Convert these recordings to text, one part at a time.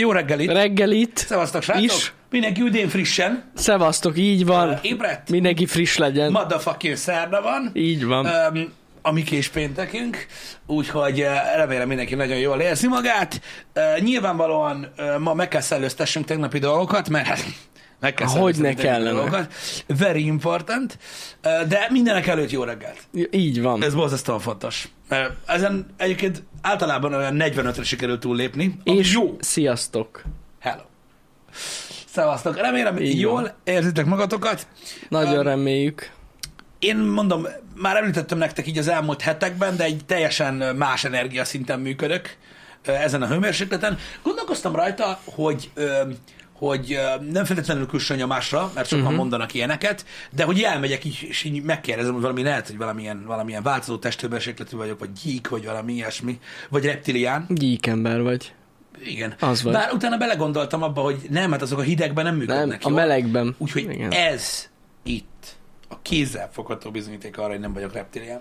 Jó reggelit. reggelit Szevasztok, srácok. is. Mindenki üdén frissen. Szevasztok, így van. Uh, ébredt. Mindenki friss legyen. Motherfucking szerda van. Így van. Um, a mi kis péntekünk, úgyhogy remélem mindenki nagyon jól érzi magát. Uh, nyilvánvalóan uh, ma meg kell szellőztessünk tegnapi dolgokat, mert meg kell Hogy ne kellene. dolgokat. Very important. De mindenek előtt jó reggelt. Így van. Ez borzasztóan fontos. Ezen egyébként általában olyan 45-re sikerült túllépni. És jó. sziasztok. Hello. Szevasztok. Remélem, Így jól van. érzitek magatokat. Nagyon Um, reméljük. Én mondom, már említettem nektek így az elmúlt hetekben, de egy teljesen más energiaszinten működök ezen a hőmérsékleten. Gondolkoztam rajta, hogy hogy nem feltétlenül külső nyomásra, mert sokan uh-huh. mondanak ilyeneket, de hogy elmegyek így, és így megkérdezem, hogy valami lehet, hogy valamilyen, valamilyen változó testhőmérsékletű vagyok, vagy gyík, vagy valami ilyesmi, vagy reptilián. Gyíkember vagy. Igen. Az vagy. Bár utána belegondoltam abba, hogy nem, hát azok a hidegben nem működnek Nem, a jól. melegben. Úgyhogy Igen. ez itt a kézzel fogható bizonyíték arra, hogy nem vagyok reptilián.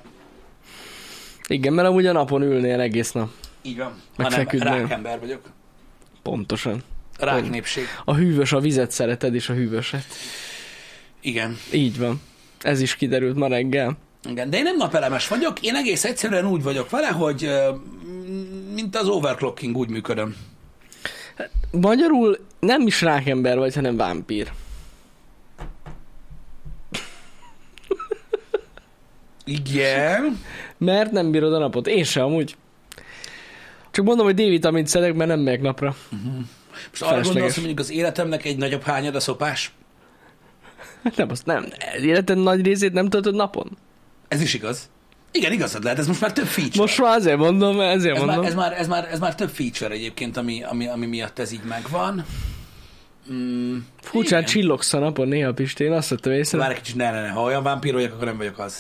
Igen, mert amúgy a napon ülnél egész nap. Így van. Meg Hanem rákember vagyok. Pontosan. Rák népség. A hűvös, a vizet szereted, és a hűvöset. Igen. Így van. Ez is kiderült ma reggel. Igen. De én nem napelemes vagyok, én egész egyszerűen úgy vagyok vele, hogy mint az overclocking úgy működöm. Magyarul nem is rákember vagy, hanem vámpír. Igen. Mert nem bírod a napot. Én sem amúgy. Csak mondom, hogy D-vitamint szedek, mert nem megyek napra. Most arra gondolsz, hogy mondjuk az életemnek egy nagyobb hányad a szopás? Nem, azt nem. Életed nagy részét nem töltöd napon. Ez is igaz. Igen, igazad lehet, ez most már több feature. Most már azért mondom, ezért ez, mondom. már, ez, már, ez, már, ez már több feature egyébként, ami, ami, ami miatt ez így megvan. Mm, Furcsán csillogsz a napon néha, Pisti, én azt vettem észre. Várj egy kicsit, ne, ne, ne. Ha olyan vámpír vagyok, akkor nem vagyok az.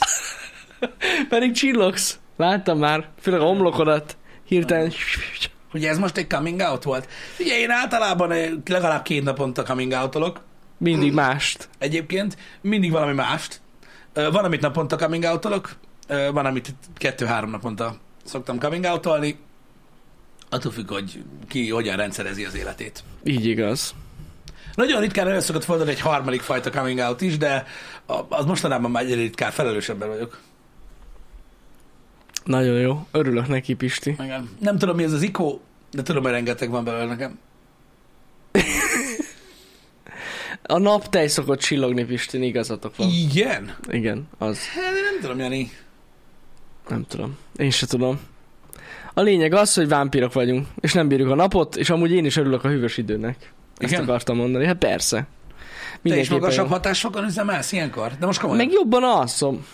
Pedig csillogsz. Láttam már, főleg a homlokodat. Hirtelen... Ugye ez most egy coming out volt? Ugye én általában eh, legalább két naponta coming out Mindig mást. egyébként, mindig valami mást. Ö, Van, amit naponta coming out van, amit kettő-három naponta szoktam coming out Attól függ, hogy ki hogyan rendszerezi az életét. Így igaz. Nagyon ritkán elő szokott fordulni egy harmadik fajta coming out is, de az mostanában már egyre ritkán felelős ember vagyok. Nagyon jó. Örülök neki, Pisti. Igen. Nem tudom, mi ez az ikó, de tudom, hogy rengeteg van belőle nekem. A naptej szokott csillogni, Pisti, igazatok van. Igen? Igen, az. Hát, nem tudom, Jani. Nem tudom. Én se tudom. A lényeg az, hogy vámpírok vagyunk, és nem bírjuk a napot, és amúgy én is örülök a hűvös időnek. Ezt Igen? akartam mondani. Hát persze. Te is magasabb hatásfokon üzemelsz ilyenkor? De most komolyan. Meg jobban alszom.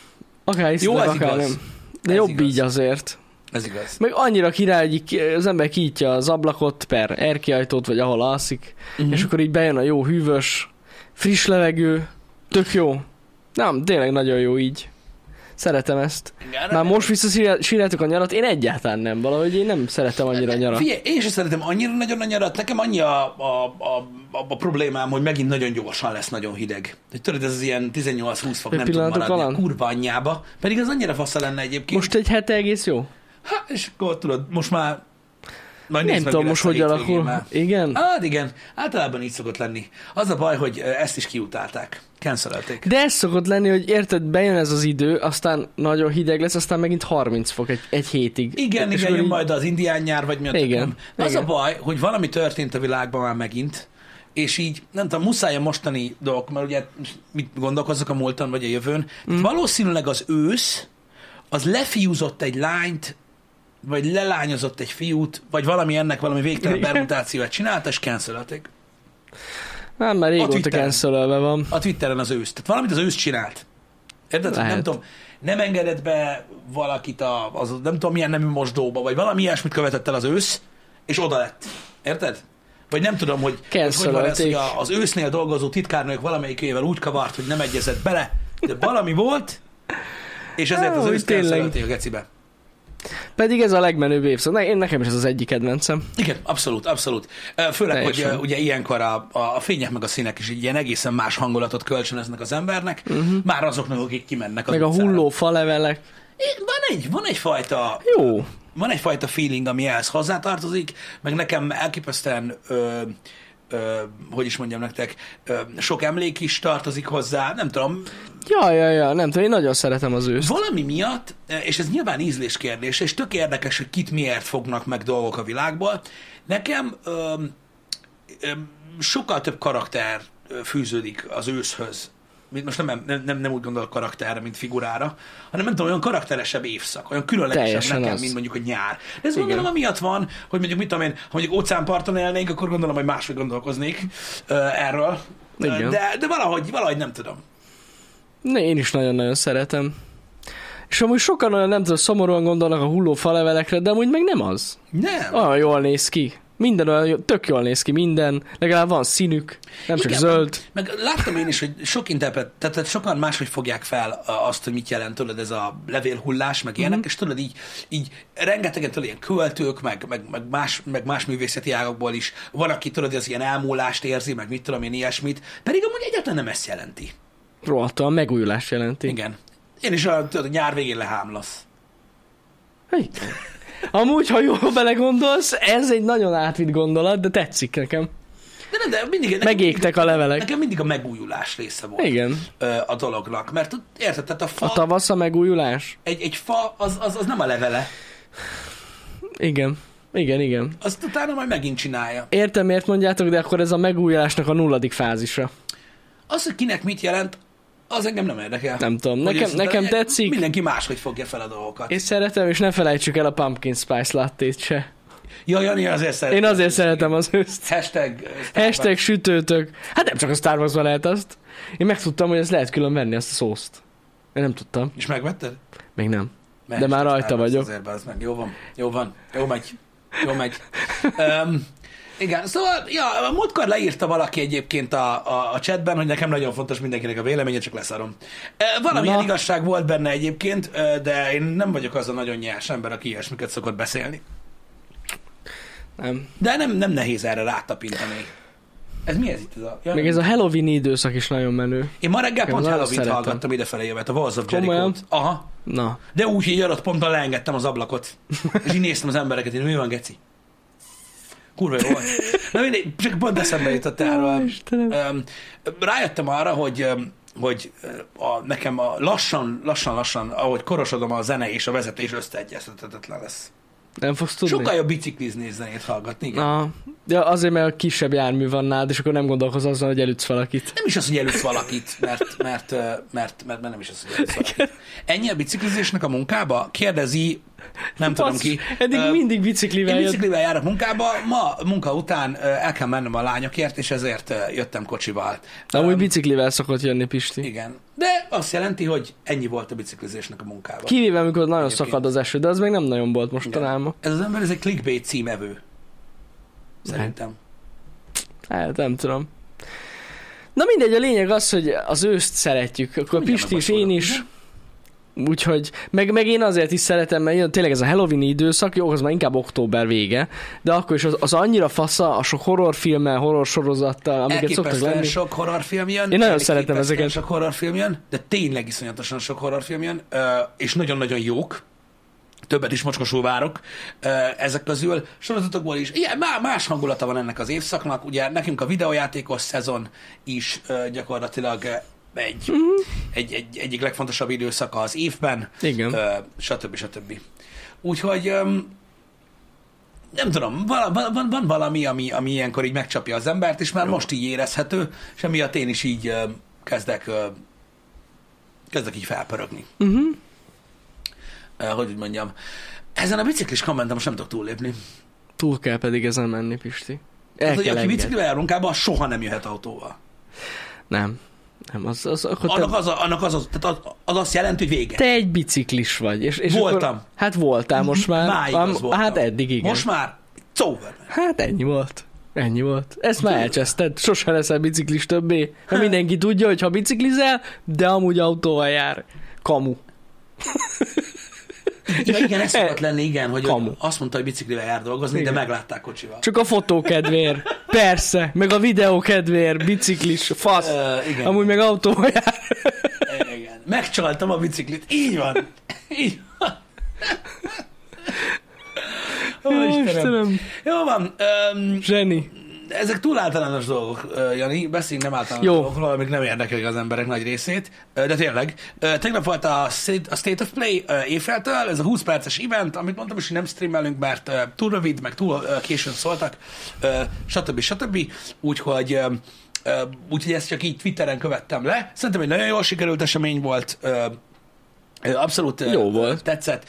Akár hiszed, Jó, ez akár igaz. nem. De Ez jobb igaz. így azért. Ez igaz. Meg annyira király, hogy az ember kinyitja az ablakot per erkiajtót, vagy ahol alszik, Uh-huh. és akkor így bejön a jó hűvös, friss levegő, tök jó. Nem, tényleg nagyon jó így. Szeretem ezt. Már most visszasírjátok a nyarat, én egyáltalán nem, valahogy én nem szeretem annyira a nyarat. Figyelj, én sem szeretem annyira nagyon a nyarat. Nekem annyi a, a, a, a, a problémám, hogy megint nagyon gyorsan lesz nagyon hideg. Hogy tudod, ez az ilyen 18-20 fok Egy nem tud pillanatok maradni a kurva anyjába. Pedig az annyira fasza lenne egyébként. Most egy hete egész jó? Ha, és akkor tudod, most már... Majd Nem tudom most, hogy alakul. már. Igen? Hát igen, általában így szokott lenni. Az a baj, hogy ö, ezt is kiutálták. Cancelelték. De ez szokott lenni, hogy érted, bejön ez az idő, aztán nagyon hideg lesz, aztán megint 30 fok egy, egy hétig. Igen, És igen, jön így- majd az indián nyár, vagy mi a Igen, tököm. Az igen. a baj, hogy valami történt a világban már megint, és így, nem tudom, muszáj a mostani dolgok, mert ugye mit gondolkozzak a múltan vagy a jövőn. Mm. Valószínűleg az ősz, az lefiúzott egy lányt, vagy lelányozott egy fiút, vagy valami ennek valami végtelen permutációt csinálta, és cancelelték. Nem, már régóta cancelölve van. A Twitteren az ősz. Tehát valamit az ősz csinált. Érted? Nem tudom, nem engedett be valakit a, az, nem tudom milyen nemű mosdóba, vagy valami ilyesmit követett el az ősz, és oda lett. Érted? Vagy nem tudom, hogy, hogy, hogy van ez, hogy a, az ősznél dolgozó titkárnők valamelyikével úgy kavart, hogy nem egyezett bele, de valami volt, és ezért az ősz tényleg. a gecibe. Pedig ez a legmenőbb évszak. Ne, én nekem is ez az egyik kedvencem. Igen, abszolút, abszolút. Főleg, Teljesen. hogy ugye ilyenkor a, a fények meg a színek is egy ilyen egészen más hangulatot kölcsönöznek az embernek, uh-huh. már azoknak, akik kimennek az. Meg a utcára. hulló falevelek. Van egy, van egyfajta Jó. van egyfajta feeling, ami ehhez hozzátartozik, meg nekem elképesztően, ö, ö, hogy is mondjam nektek, ö, sok emlék is tartozik hozzá, nem tudom, Ja, ja, ja, nem tudom, én nagyon szeretem az őszt. valami miatt, és ez nyilván ízlés kérdése, és tök érdekes, hogy kit miért fognak meg dolgok a világból, nekem ö, ö, sokkal több karakter fűződik az őszhöz, most nem, nem, nem, nem úgy gondolok karakterre, mint figurára, hanem nem tudom, olyan karakteresebb évszak, olyan különlegesebb Teljesen nekem, az. mint mondjuk a nyár. De ez Igen. gondolom amiatt van, hogy mondjuk mit tudom én, ha mondjuk óceánparton élnénk, akkor gondolom, hogy máshogy gondolkoznék uh, erről. Igen. De, de valahogy, valahogy nem tudom. Ne, én is nagyon-nagyon szeretem. És amúgy sokan olyan nem tudom, szomorúan gondolnak a hulló falevelekre, de amúgy meg nem az. Nem. Olyan jól néz ki. Minden olyan, tök jól néz ki, minden. Legalább van színük, nem csak Igen, zöld. Meg, meg láttam én is, hogy sok interpret, tehát, tehát sokan máshogy fogják fel azt, hogy mit jelent tudod ez a levélhullás, meg ilyenek, Mhm. és tudod így, így rengetegen tudod ilyen költők, meg, meg, meg, más, meg más művészeti ágakból is, van, aki tudod, az ilyen elmúlást érzi, meg mit tudom én ilyesmit, pedig amúgy egyáltalán nem ezt jelenti. Rohadtan megújulást jelenti. Igen. Én is a, tudod, a nyár végén lehámlasz. Hey. Amúgy, ha jól belegondolsz, ez egy nagyon átvitt gondolat, de tetszik nekem. De nem, de mindig... Megégtek a levelek. Nekem mindig a megújulás része volt Igen. a dolognak, mert érted, tehát a fa, A tavasz a megújulás? egy, egy fa, az, az, az nem a levele, Igen. Igen, igen. azt utána majd megint csinálja. Értem, miért mondjátok, de akkor ez a megújulásnak a nulladik fázisa. Az, hogy kinek mit jelent, az engem nem érdekel. Nem tudom, Hogy nekem, nekem tetszik. Mindenki máshogy fogja fel a dolgokat. Én szeretem, és ne felejtsük el a pumpkin spice lattét se. Ja, Jani azért szeretem. Én azért szeretem az őszt. Hashtag, Hashtag sütőtök. Hát nem csak a Star Wars-ban lehet azt. Én megtudtam, hogy ezt lehet külön venni, azt a szószt. Én nem tudtam. És megvetted? Még nem. Mert De már rajta vagyok. Azért, az meg. Jó van, jó van, jó megy, jó megy. um, igen, szóval, ja, múltkor leírta valaki egyébként a, a, a chatben, hogy nekem nagyon fontos mindenkinek a véleménye, csak leszarom. E, Valamilyen Na. igazság volt benne egyébként, e, de én nem vagyok az a nagyon nyers ember, aki ilyesmiket szokott beszélni. Nem. De nem, nem nehéz erre rátapintani. Ez mi ez itt? Ez a... Ja, Még ez a Halloween időszak is nagyon menő. Én ma reggel Én pont Halloween-t hallgattam idefelé jövet, a Walls of. Aha. Na. De úgy, hogy alatt ponton leengedtem az ablakot. És így néztem az embereket, hogy mi van, geci? Kurva jó volt. Na mindegy, csak pont eszembe jutott erről. Rájöttem arra, hogy hogy a, nekem a lassan, lassan, lassan, ahogy korosodom, a zene és a vezetés összeegyeztethetetlen lesz. Nem fogsz tudni? Sokkal jobb biciklizni és zenét hallgatni. Igen. Na, de azért, mert kisebb jármű van nálad, és akkor nem gondolkozol azon, hogy elütsz valakit. Nem is az, hogy elütsz valakit, mert, mert, mert, mert, mert nem is az, hogy elütsz valakit. Ennyi a biciklizésnek a munkába? Kérdezi, nem tudom Basz, ki. Eddig Ö, mindig biciklivel Én biciklivel járok munkába, ma munka után el kell mennem a lányokért, és ezért jöttem kocsival. De amúgy Öm, biciklivel szokott jönni Pisti. Igen. De azt jelenti, hogy ennyi volt a biciklizésnek a munkába. Kivéve, amikor nagyon Egyébként. szakad az eső, de az még nem nagyon volt mostanában. Ez az ember, ez egy clickbait címevő. Szerintem. Hát nem tudom. Na mindegy, a lényeg az, hogy az őszt szeretjük. Akkor Pisti és én is. Úgyhogy, meg, meg én azért is szeretem, mert jön tényleg ez a Halloween időszak, jó, az már inkább október vége, de akkor is az, az annyira fasza a sok horrorfilmmel, horror sorozattal, amiket szoktak lenni. sok horrorfilm jön. Én nagyon szeretem ezeket. sok horrorfilm jön, de tényleg iszonyatosan sok horrorfilm jön, és nagyon-nagyon jók. Többet is mocskosul várok ezek közül. Sorozatokból is. Igen, má- más hangulata van ennek az évszaknak. Ugye nekünk a videójátékos szezon is gyakorlatilag egy, Mhm. egy, egy, egyik legfontosabb időszaka az évben. Igen. Ö, stb. stb. Úgyhogy öm, nem tudom, vala, van, van, van valami, ami, ami ilyenkor így megcsapja az embert, és már most így érezhető, és emiatt én is így ö, kezdek, ö, kezdek így felpörögni. Uh-huh. Ö, hogy úgy mondjam. Ezen a biciklis kommentem most nem tudok túllépni. Túl kell pedig ezen menni, Pisti. El Tehát, hogy aki biciklivel jár munkába, az soha nem jöhet autóval. Nem. Nem, az, az, akkor Annak te, az, a, annak az, az, tehát az, az azt jelenti, hogy vége. te egy biciklis vagy. És, és Voltam. Akkor, hát voltál most már. Máig Ám- az voltam. Hát eddig igen. Most már it's over. Hát ennyi volt. Ennyi volt. Ezt már Tényleg? elcseszted. Sose leszel biciklis többé. Mert mindenki tudja, hogy ha biciklizel, de amúgy autóval jár. Kamu. Ja, igen, ez szokott lenni, igen, hogy Kamu. azt mondta, hogy biciklivel jár dolgozni, Igen. de meglátták kocsival. Csak a fotó kedvéért. Persze, meg a videó kedvéért, biciklis, fasz. Ö, igen. Amúgy meg autóval jár. Igen. Megcsaltam a biciklit. Így van. Így van. Ó, Istenem. Istenem, Jó van. Um, zseni. Ezek túl általános dolgok, Jani. Beszéljünk nem általános Jó. dolgokról, amik nem érdeklik az emberek nagy részét. De tényleg. Tegnap volt a State, of Play éjféltől, ez a 20 perces event, amit mondtam is, hogy nem streamelünk, mert túl rövid, meg túl későn szóltak, stb. stb. Úgyhogy úgyhogy ezt csak így Twitteren követtem le. Szerintem egy nagyon jól sikerült esemény volt. Abszolút Jó volt. tetszett.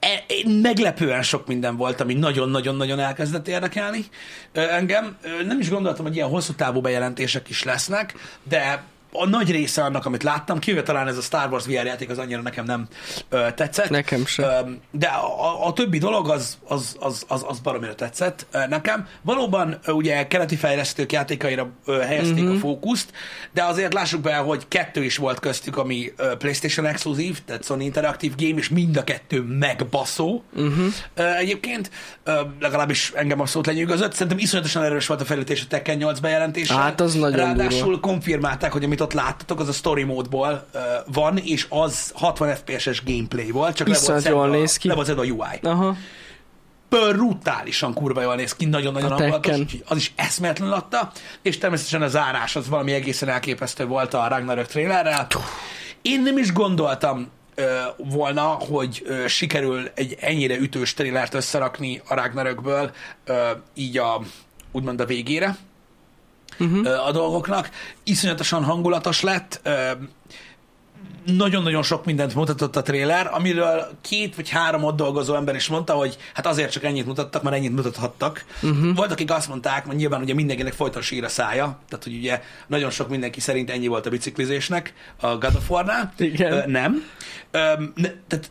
E- e- meglepően sok minden volt, ami nagyon-nagyon-nagyon elkezdett érdekelni engem. Nem is gondoltam, hogy ilyen hosszú távú bejelentések is lesznek, de a nagy része annak, amit láttam, kivéve talán ez a Star Wars VR játék, az annyira nekem nem ö, tetszett. Nekem sem. Ö, de a, a, a többi dolog az, az, az, az, az baromira tetszett ö, nekem. Valóban ö, ugye keleti fejlesztők játékaira ö, helyezték Mhm. mm-hmm. a fókuszt, de azért lássuk be, hogy kettő is volt köztük, ami ö, PlayStation exkluzív, tehát Sony Interactive Game, és mind a kettő megbaszó. Mhm. Uh-huh. Egyébként ö, legalábbis engem abszolút lenyűgözött. Szerintem iszonyatosan erős volt a felütés a Tekken 8 bejelentése. Hát, az nagyon Ráadásul durva. konfirmálták, hogy amit ott láttatok, az a story módból uh, van, és az 60 FPS-es gameplay volt, csak le volt, jól a, néz ki. le volt szedve a UI. Aha. Brutálisan kurva jól néz ki, nagyon-nagyon hangulatos, az is eszméletlen adta, és természetesen a zárás az valami egészen elképesztő volt a Ragnarök trailerrel. Én nem is gondoltam ö, volna, hogy ö, sikerül egy ennyire ütős trailert összerakni a Ragnarökből, ö, így a úgymond a végére uh-huh. a dolgoknak. Iszonyatosan hangulatos lett, nagyon-nagyon sok mindent mutatott a trailer, amiről két vagy három ott dolgozó ember is mondta, hogy hát azért csak ennyit mutattak, mert ennyit mutathattak. Uh-huh. Volt, akik azt mondták, hogy nyilván ugye mindenkinek folyton sír a szája, tehát hogy ugye nagyon sok mindenki szerint ennyi volt a biciklizésnek a God of War-nál. Igen. Ö, nem. Ö, ne, tehát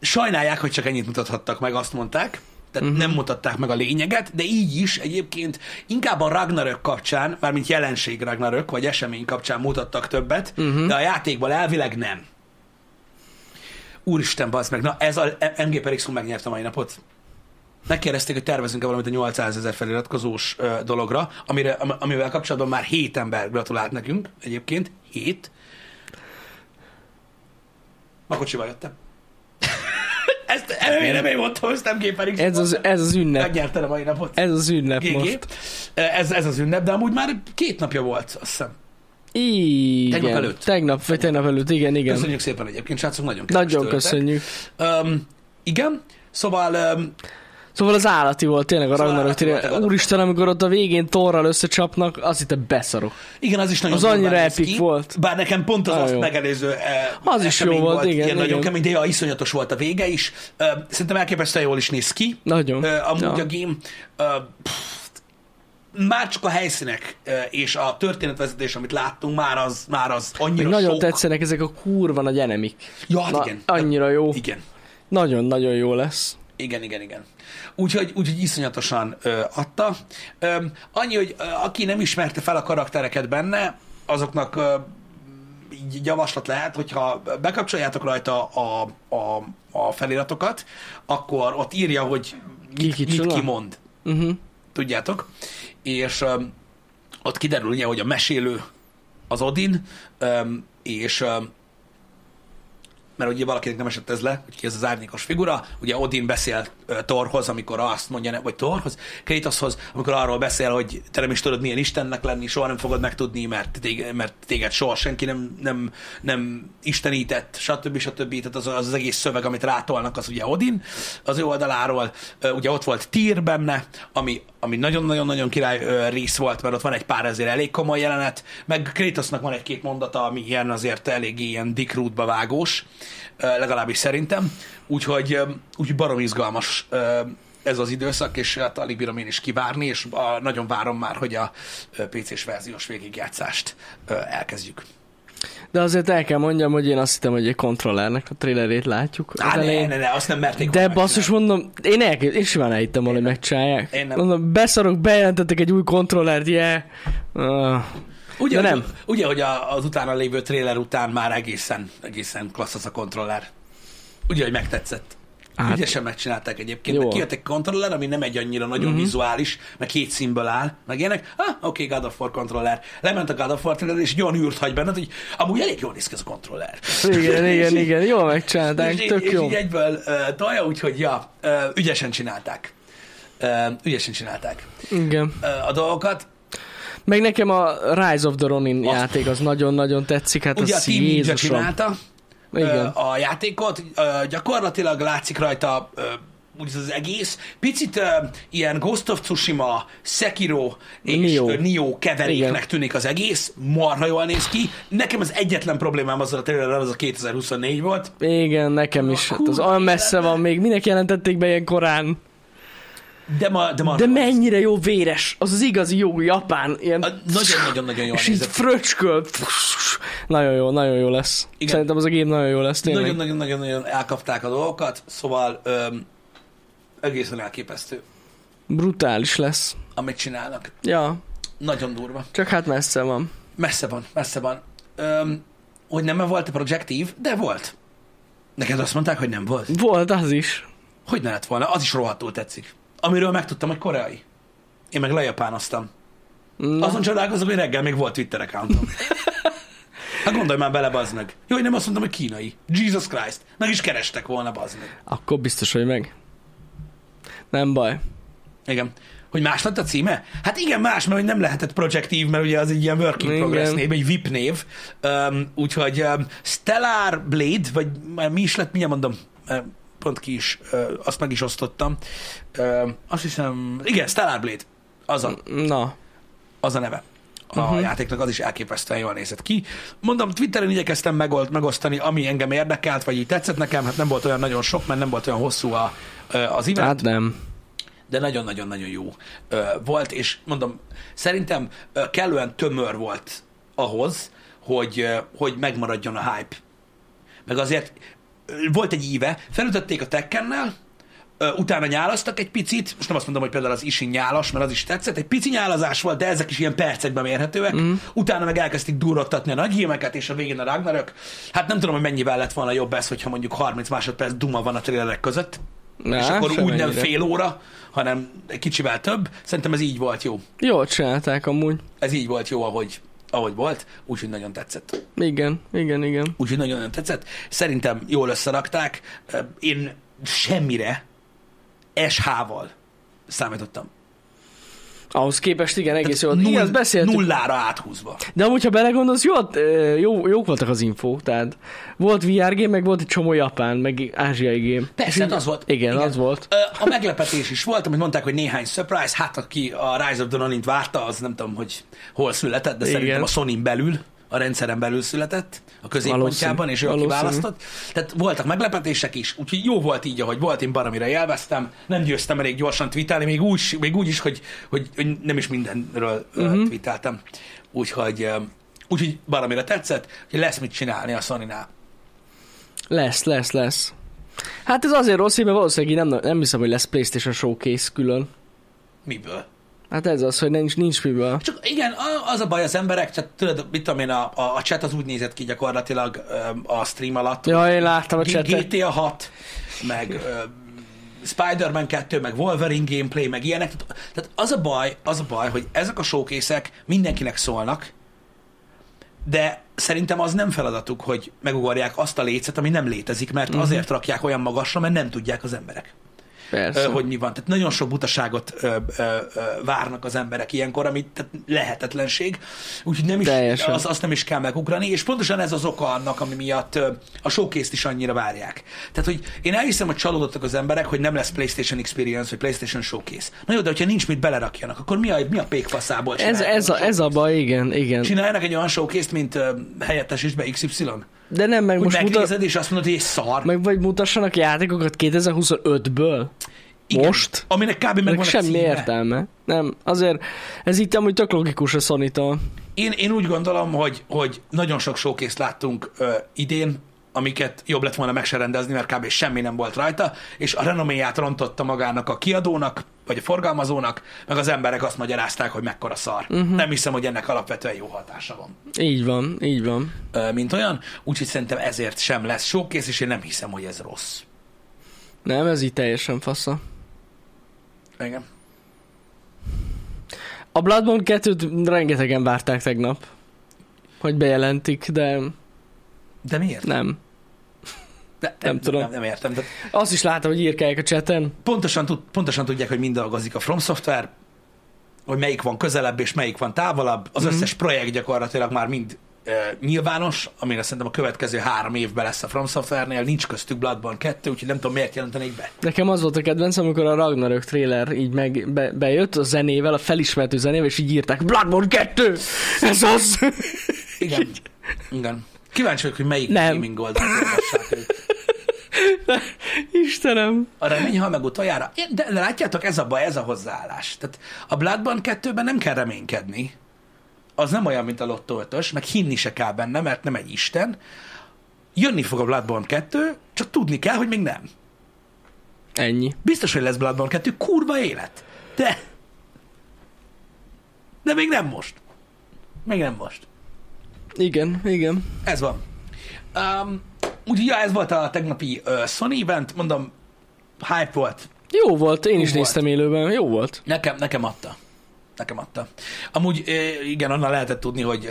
sajnálják, hogy csak ennyit mutathattak meg, azt mondták. Tehát uh-huh. nem mutatták meg a lényeget, de így is egyébként inkább a Ragnarök kapcsán, mármint jelenség Ragnarök, vagy esemény kapcsán mutattak többet, uh-huh. de a játékban elvileg nem. Úristen, bazd meg, na ez a MG per X megnyerte mai napot. Megkérdezték, hogy tervezünk-e valamit a 800 ezer feliratkozós ö, dologra, amire, am- amivel kapcsolatban már 7 ember gratulált nekünk, egyébként. 7. Ma kocsival jöttem. Ezt elmélyre nem én mondtam, ezt nem képelik. Ez az, ez az ünnep. Megnyerte a mai napot. Ez az ünnep GG. most. Ez, ez az ünnep, de amúgy már két napja volt, azt hiszem. Igen. Tegnap előtt. Tegnap, vagy tegnap előtt, igen, igen. Köszönjük szépen egyébként, srácok, nagyon Nagyon köszönjük. Um, igen, szóval um, Szóval az állati volt tényleg a Szóval volt of Úristen, amikor ott a végén torral összecsapnak, az itt a beszarok. igen, az is nagyon Az annyira ki, volt. Bár nekem pont az Nagyon azt jó. megelőző eh, Az is jó volt, igen, ilyen igen. nagyon kemény, de ja, iszonyatos volt a vége is. Uh, szerintem elképesztően jól is néz ki. Nagyon. Uh, amúgy Ja. a game uh, pff, már csak a helyszínek és a történetvezetés, amit láttunk, már az, már az annyira Még nagyon sok. tetszenek ezek a kurva nagy enemik. Ja, hát Na, igen. Annyira jó. Igen. Nagyon-nagyon jó lesz. Igen, igen, igen. Úgyhogy, úgyhogy iszonyatosan ö, adta. Ö, annyi, hogy ö, aki nem ismerte fel a karaktereket benne, azoknak ö, így javaslat lehet, hogyha bekapcsoljátok rajta a, a, a feliratokat, akkor ott írja, hogy Ki mit, mit kimond. Uh-huh. Tudjátok? És ö, ott kiderül ugye, hogy a mesélő az Odin, ö, és ö, mert ugye valakinek nem esett ez le, hogy ki ez az árnyékos figura, ugye Odin beszél Thorhoz, amikor azt mondja, vagy Thorhoz, Kratoshoz, amikor arról beszél, hogy te nem is tudod milyen Istennek lenni, soha nem fogod megtudni, mert téged, mert téged soha senki nem, nem, nem istenített, stb. stb. Tehát az, az, az egész szöveg, amit rátolnak, az ugye Odin az ő oldaláról. Ugye ott volt Tyr benne, ami, ami nagyon-nagyon-nagyon király rész volt, mert ott van egy pár ezért elég komoly jelenet, meg Kratosnak van egy-két mondata, ami ilyen azért eléggé ilyen Dick Rootba vágós, legalábbis szerintem. Úgyhogy, úgyhogy barom izgalmas ez az időszak, és hát alig bírom én is kivárni, és uh, nagyon várom már, hogy a PC-s verziós végigjátszást elkezdjük. De azért el kell mondjam, hogy én azt hittem, hogy egy kontrollernek a trailerét látjuk Á, ne, ne, ne, azt nem merték De basszus, mondom, én, el, én simán elhittem volna, hogy megcsinálják. Én nem. Mondom, beszarok, bejelentettek egy új kontrollert, yeah. Uh, Ugye, De hogy, nem. ugye, hogy a, az utána lévő trailer után már egészen, egészen klassz az a kontroller. Ugye, hogy megtetszett. Hát, Ügyesen megcsinálták egyébként. Jó. Kijött egy kontroller, ami nem egy annyira nagyon mm-hmm. vizuális, meg két színből áll, meg ilyenek. Ah, oké, okay, God of War kontroller. Lement a God of War trailer, és egy olyan űrt hagy benned, hogy amúgy elég jól néz ki ez a kontroller. Igen, És igen, igen, jól megcsinálták, és, tök és jó. így egyből uh, tolja, úgyhogy ja, uh, ügyesen csinálták. Uh, ügyesen csinálták Igen. uh, a dolgokat. Meg nekem a Rise of the Ronin Azt- játék az nagyon-nagyon tetszik, hát Ugye a az Team Ninja csinálta Igen. a játékot, gyakorlatilag látszik rajta úgy az egész. Picit uh, ilyen Ghost of Tsushima, Sekiro és. Nio, Nio keveréknek Igen. tűnik az egész, marha jól néz ki. Nekem az egyetlen problémám azzal a trailerrel, az a 2024 volt. Igen, nekem is. Hát az olyan messze van még. Minek jelentették be ilyen korán? De, ma, de, De mennyire jó véres. Az az igazi jó japán. Ilyen... Nagyon-nagyon-nagyon jól És így fröcsköl. Nagyon jó, nagyon jó lesz. Igen. Szerintem az a game nagyon jó lesz, tényleg. Nagyon-nagyon-nagyon elkapták a dolgokat, szóval öm, egészen elképesztő, Brutális lesz. amit csinálnak. Ja, Nagyon durva. csak hát messze van. Messze van, messze van. Öm, hogy nem volt a projektív, de volt. Neked azt mondták, hogy nem volt. Volt az is. Hogy ne lett volna? Az is rohadtul tetszik. Amiről megtudtam, hogy koreai. Én meg lejapánoztam. Na, Azon csodálkozom, hogy reggel még volt Twitter accountom. Hát gondolj már bele, bazd meg. Jó, hogy nem azt mondtam, hogy kínai. Jesus Christ. Meg is kerestek volna, bazd meg. akkor biztos, hogy meg. Nem baj. Igen. Hogy más lett a címe? Hát igen, más, mert hogy nem lehetett projektív, mert ugye az egy ilyen working Igen. progress név, egy VIP név. Um, úgyhogy um, Stellar Blade, vagy mi is lett, mindjárt mondom, uh, pont ki is, azt meg is osztottam. Azt hiszem, igen, Stellar Blade, az a, Na, az a neve. A uh-huh. játéknak az is elképesztően jól nézett ki. Mondom, Twitteren igyekeztem megold, megosztani, ami engem érdekelt, vagy így tetszett nekem, hát nem volt olyan nagyon sok, mert nem volt olyan hosszú a, az event hát nem. de nagyon-nagyon-nagyon jó ö, volt, és mondom, szerintem ö, kellően tömör volt ahhoz, hogy, ö, hogy megmaradjon a hype. Meg azért volt egy íve, felütötték a Tekkennel, utána nyálaztak egy picit, most nem azt mondom, hogy például az Isin nyálas, mert az is tetszett, egy pici nyálazás volt, de ezek is ilyen percekben mérhetőek, mm. utána meg elkezdték durrottatni a nagy hímeket, és a végén a Ragnarök. Hát nem tudom, hogy mennyivel lett volna jobb ez, hogyha mondjuk 30 másodperc duma van a trailerek között, Na, és akkor úgy nem fél óra, hanem egy kicsivel több. Szerintem ez így volt jó. Jól csinálták amúgy. Ez így volt jó, ahogy, ahogy volt, úgyhogy nagyon tetszett. Igen, igen, igen. Úgyhogy nagyon-nagyon tetszett. Szerintem jól összerakták. Én semmire SH-val számítottam. Ahhoz képest igen, egész. Tehát Igen, null- ezt beszéltük. Nullára áthúzva. De amúgy, ha belegondolsz, jó, jó, jók voltak az infók, tehát volt VR game, meg volt egy csomó japán, meg ázsiai game. Persze, hát az volt. Igen, Igen. az volt. A meglepetés is volt, amit mondták, hogy néhány surprise, hát aki a Rise of the Ronin várta, az nem tudom, hogy hol született, de Igen. szerintem a sony belül, a rendszeren belül született, a középpontjában, és ő aki választott. Tehát voltak meglepetések is, úgyhogy jó volt így, ahogy volt, én baromira élveztem, nem győztem elég gyorsan tweetelni, még úgy, még úgy is, hogy, hogy, hogy nem is mindenről Mhm. uh-huh. tweeteltem. Úgyhogy, ö, úgyhogy baromira tetszett, hogy lesz mit csinálni a Sony-nál. Lesz, lesz, lesz. Hát ez azért rossz, mert valószínűleg nem, nem hiszem, hogy lesz PlayStation Showcase külön. Miből? Hát ez az, hogy nincs, nincs miből. Csak igen, az a baj az emberek, tehát tudod, mit tudom én, a, a, a chat az úgy nézett ki gyakorlatilag a stream alatt. Ja, én láttam a chatet. GTA 6, meg Spider-Man 2, meg Wolverine gameplay, meg ilyenek. Tehát, az a baj, az a baj, hogy ezek a showkészek mindenkinek szólnak, de szerintem az nem feladatuk, hogy megugorják azt a lécet, ami nem létezik, mert uh-huh. azért rakják olyan magasra, mert nem tudják az emberek Persze. hogy mi van. Tehát nagyon sok butaságot ö, ö, ö, várnak az emberek ilyenkor, ami tehát lehetetlenség. Úgyhogy nem is, Teljesen. az, azt nem is kell megugrani, és pontosan ez az oka annak, ami miatt a showcase is annyira várják. Tehát, hogy én elhiszem, hogy csalódottak az emberek, hogy nem lesz PlayStation Experience, vagy PlayStation Showcase. Na jó, de hogyha nincs mit belerakjanak, akkor mi a, mi a pékfaszából Ez, ez, a, ez a baj, igen, igen. Csináljanak egy olyan showcase-t, mint ö, helyettesíts be XY. De nem, meg Hogy most mutat, megnézed, és azt mondod, hogy ez szar. meg vagy mutassanak játékokat 2025-ből. Igen, most? Aminek kb. Meg a semmi címe. értelme. Nem, azért ez itt amúgy tök logikus a sony Én, én úgy gondolom, hogy, hogy nagyon sok showcase láttunk ö, idén, amiket jobb lett volna meg se rendezni, mert kb. semmi nem volt rajta, és a renoméját rontotta magának a kiadónak, vagy a forgalmazónak, meg az emberek azt magyarázták, hogy mekkora szar. Uh-huh. Nem hiszem, hogy ennek alapvetően jó hatása van. Így van, így van. Ö, mint olyan, úgyhogy szerintem ezért sem lesz showkész, és én nem hiszem, hogy ez rossz. Nem, ez így teljesen fasza. Igen. A Bloodborne 2-t rengetegen várták tegnap, hogy bejelentik, de De miért? nem. De, nem tudom. Nem, nem értem. De Azt is látom, hogy írkálják a chaten. pontosan, tud, pontosan tudják, hogy mind dolgozik a From Software, hogy melyik van közelebb és melyik van távolabb. Az Mhm. összes projekt gyakorlatilag már mind uh, nyilvános, amire szerintem a következő három évben lesz a From Software-nél, nincs köztük Bloodborne 2, úgyhogy nem tudom miért jelentenék be. Nekem az volt a kedvenc, amikor a Ragnarök trailer így meg be, bejött a zenével, a felismertő zenével, és így írták Bloodborne 2! Ez az! Igen. Igen. Kíváncsi vagyok, hogy melyik Nem. gaming oldalt olvassák Istenem! A remény, ha meg utoljára. De, de látjátok, ez a baj, ez a hozzáállás. Tehát a Bloodborne 2-ben nem kell reménykedni. Az nem olyan, mint a Lotto 5 meg hinni se kell benne, mert nem egy isten. Jönni fog a Bloodborne 2, csak tudni kell, hogy még nem. Ennyi. Biztos, hogy lesz Bloodborne 2, kurva élet. De... De még nem most. Még nem most. Igen, igen. Ez van. Um, úgyhogy ja, ez volt a tegnapi uh, Sony event, mondom, hype volt. Jó volt, én is Jó néztem élőben, jó volt. Nekem, nekem adta. Nekem adta. Amúgy igen, onnan lehetett tudni, hogy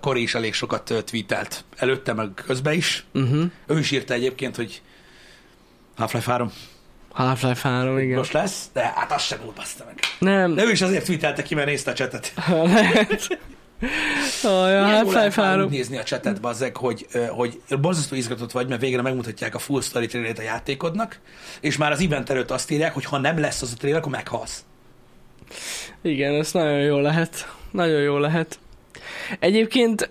Kori is elég sokat tweetelt előtte, meg közben is. Uh-huh. Ő is írta egyébként, hogy Half-Life 3 Half-Life 3, igen. most lesz, de hát azt sem baszta meg. Nem, De ő is azért tweetelte ki, mert nézte a csetet. Aj, a Milyen jó Half-Life lehet már 3. úgy nézni a csetet, bazzeg, hogy, hogy borzasztó izgatott vagy, mert végre megmutatják a full story trailerét a játékodnak, és már az event előtt azt írják, hogy ha nem lesz az a trailer, akkor meghalsz. Igen, ez nagyon jó lehet. Nagyon jó lehet. Egyébként,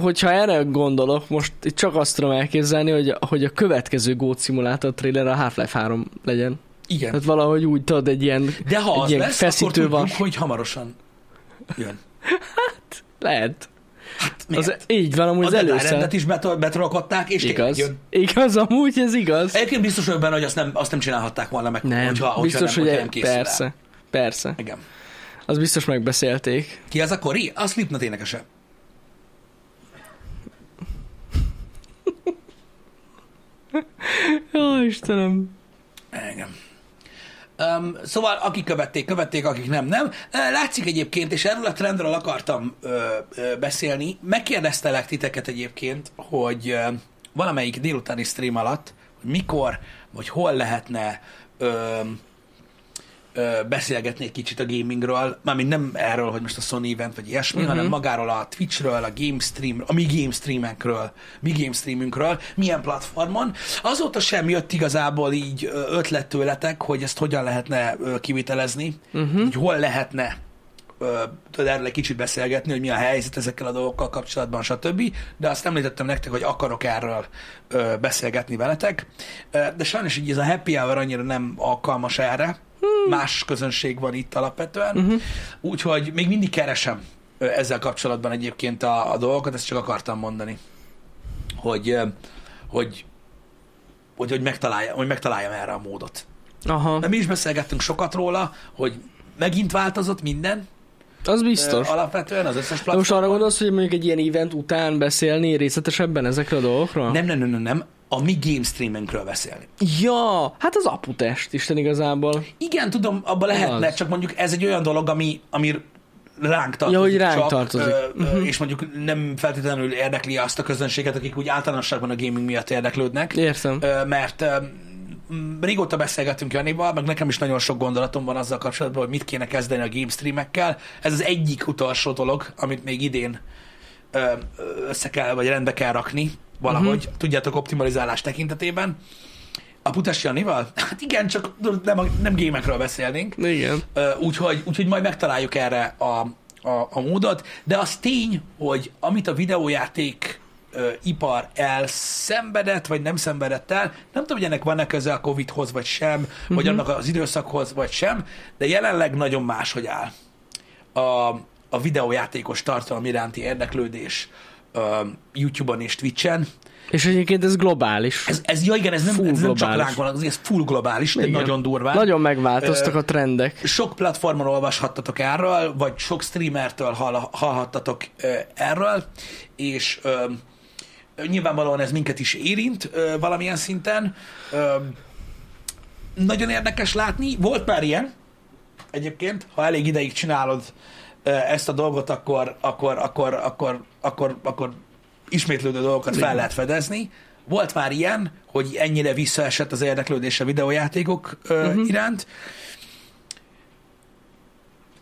hogyha erre gondolok, most itt csak azt tudom elképzelni, hogy, hogy a következő Goat Simulator trailer a Half-Life 3 legyen. Igen. Tehát valahogy úgy tudod, egy ilyen, De ha egy az ilyen lesz, akkor feszítő tudjuk, vas. hogy hamarosan jön. Lehet. Miért? Az, így van, amúgy az Dead először. Is betol- betrollkodták, és Igaz. jön. Igaz, amúgy ez igaz. Egyébként biztos vagyok benne, hogy azt nem, azt nem csinálhatták volna meg, Nem, hogyha, hogyha biztos, nem, hogy hogyha nem készül el. persze. Persze. Igen. Az biztos megbeszélték. Ki az a Kori? A Slipknot énekese. Jó, Istenem. Igen. Um, szóval akik követték, követték, akik nem, nem. Látszik egyébként, és erről a trendről akartam ö, ö, beszélni. Megkérdeztelek titeket egyébként, hogy ö, valamelyik délutáni stream alatt, hogy mikor, vagy hol lehetne ö, egy kicsit a gamingről, mármint nem erről, hogy most a Sony event vagy ilyesmi, uh-huh. hanem magáról a Twitchről, a game stream, a mi game streamekről, mi game streamünkről, milyen platformon. Azóta sem jött igazából így ötlet tőletek, hogy ezt hogyan lehetne kivitelezni, uh-huh. hogy hol lehetne tudod erről egy kicsit beszélgetni, hogy mi a helyzet ezekkel a dolgokkal kapcsolatban, stb. De azt említettem nektek, hogy akarok erről beszélgetni veletek. De sajnos így ez a happy hour annyira nem alkalmas erre. Hmm. Más közönség van itt alapvetően. Uh-huh. Úgyhogy még mindig keresem ezzel kapcsolatban egyébként a, a dolgokat, ezt csak akartam mondani. Hogy, hogy, hogy, hogy, megtaláljam, hogy megtaláljam erre a módot. Aha, De mi is beszélgettünk sokat róla, hogy megint változott minden, az biztos. Alapvetően az összes De most platformon. arra gondolsz, hogy mondjuk egy ilyen event után beszélni részletesebben ezekről a dolgokról? Nem, nem, nem, nem, nem. A mi game streamünkről beszélni. Ja, hát az aputest Isten igazából. Igen, tudom, abba lehetne, Az. csak mondjuk ez egy olyan dolog, ami, ami ránk tartozik Ja, hogy ránk csak, tartozik. Ö, ö, és mondjuk nem feltétlenül érdekli azt a közönséget, akik úgy általánosságban a gaming miatt érdeklődnek. Értem. Ö, mert ö, régóta beszélgettünk Janival, meg nekem is nagyon sok gondolatom van azzal kapcsolatban, hogy mit kéne kezdeni a game streamekkel. Ez az egyik utolsó dolog, amit még idén össze kell, vagy rendbe kell rakni valahogy, uh-huh. tudjátok, optimalizálás tekintetében. A Putas Janival? Hát igen, csak nem, nem gémekről beszélnénk. Igen. Úgyhogy, úgyhogy majd megtaláljuk erre a, a, a módot, de az tény, hogy amit a videójáték ö, ipar elszenvedett, vagy nem szenvedett el, nem tudom, hogy ennek van-e köze a Covid-hoz, vagy sem, uh-huh. vagy annak az időszakhoz, vagy sem, de jelenleg nagyon máshogy áll a, a videójátékos tartalom iránti érdeklődés YouTube-on és Twitch-en, És egyébként ez globális. Ez, ez ja igen, ez nem, Full ez nem csak ránk van, ez full globális, de Igen. nagyon durván. Nagyon megváltoztak a trendek. Sok platformon olvashattatok erről, vagy sok streamertől hall, hallhattatok erről, és nyilvánvalóan ez minket is érint valamilyen szinten. Nagyon érdekes látni. Volt már ilyen, egyébként, ha elég ideig csinálod ezt a dolgot, akkor, akkor, akkor, akkor, akkor, akkor ismétlődő dolgokat fel lehet fedezni. Volt már ilyen, hogy ennyire visszaesett az érdeklődés a videójátékok uh-huh. iránt.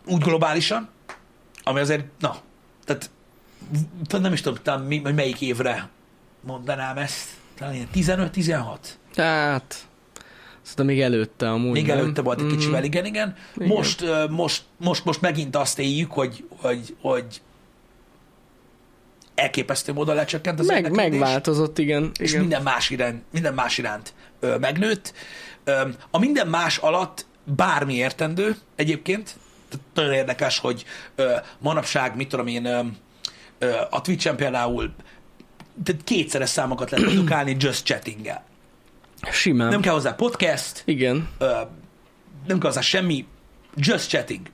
Úgy globálisan, ami azért, na, tehát nem is tudom, talán mi, hogy melyik évre mondanám ezt. Talán ilyen 15-16. Hát, szerintem még előtte amúgy. Még nem? előtte volt egy Mhm. kicsivel, igen, igen. Igen. Most, most, most, most megint azt éljük, hogy, hogy, hogy elképesztő módon lecsökkent az Meg, megváltozott, igen. és igen. minden más iránt, minden más iránt ö, megnőtt. Ö, a minden más alatt bármi értendő egyébként. Nagyon érdekes, hogy ö, manapság, mit tudom én, ö, ö, a Twitch-en például tehát kétszeres számokat lehet produkálni just chattinggel. Simán. Nem kell hozzá podcast, Igen. ö, nem kell hozzá semmi, just chatting.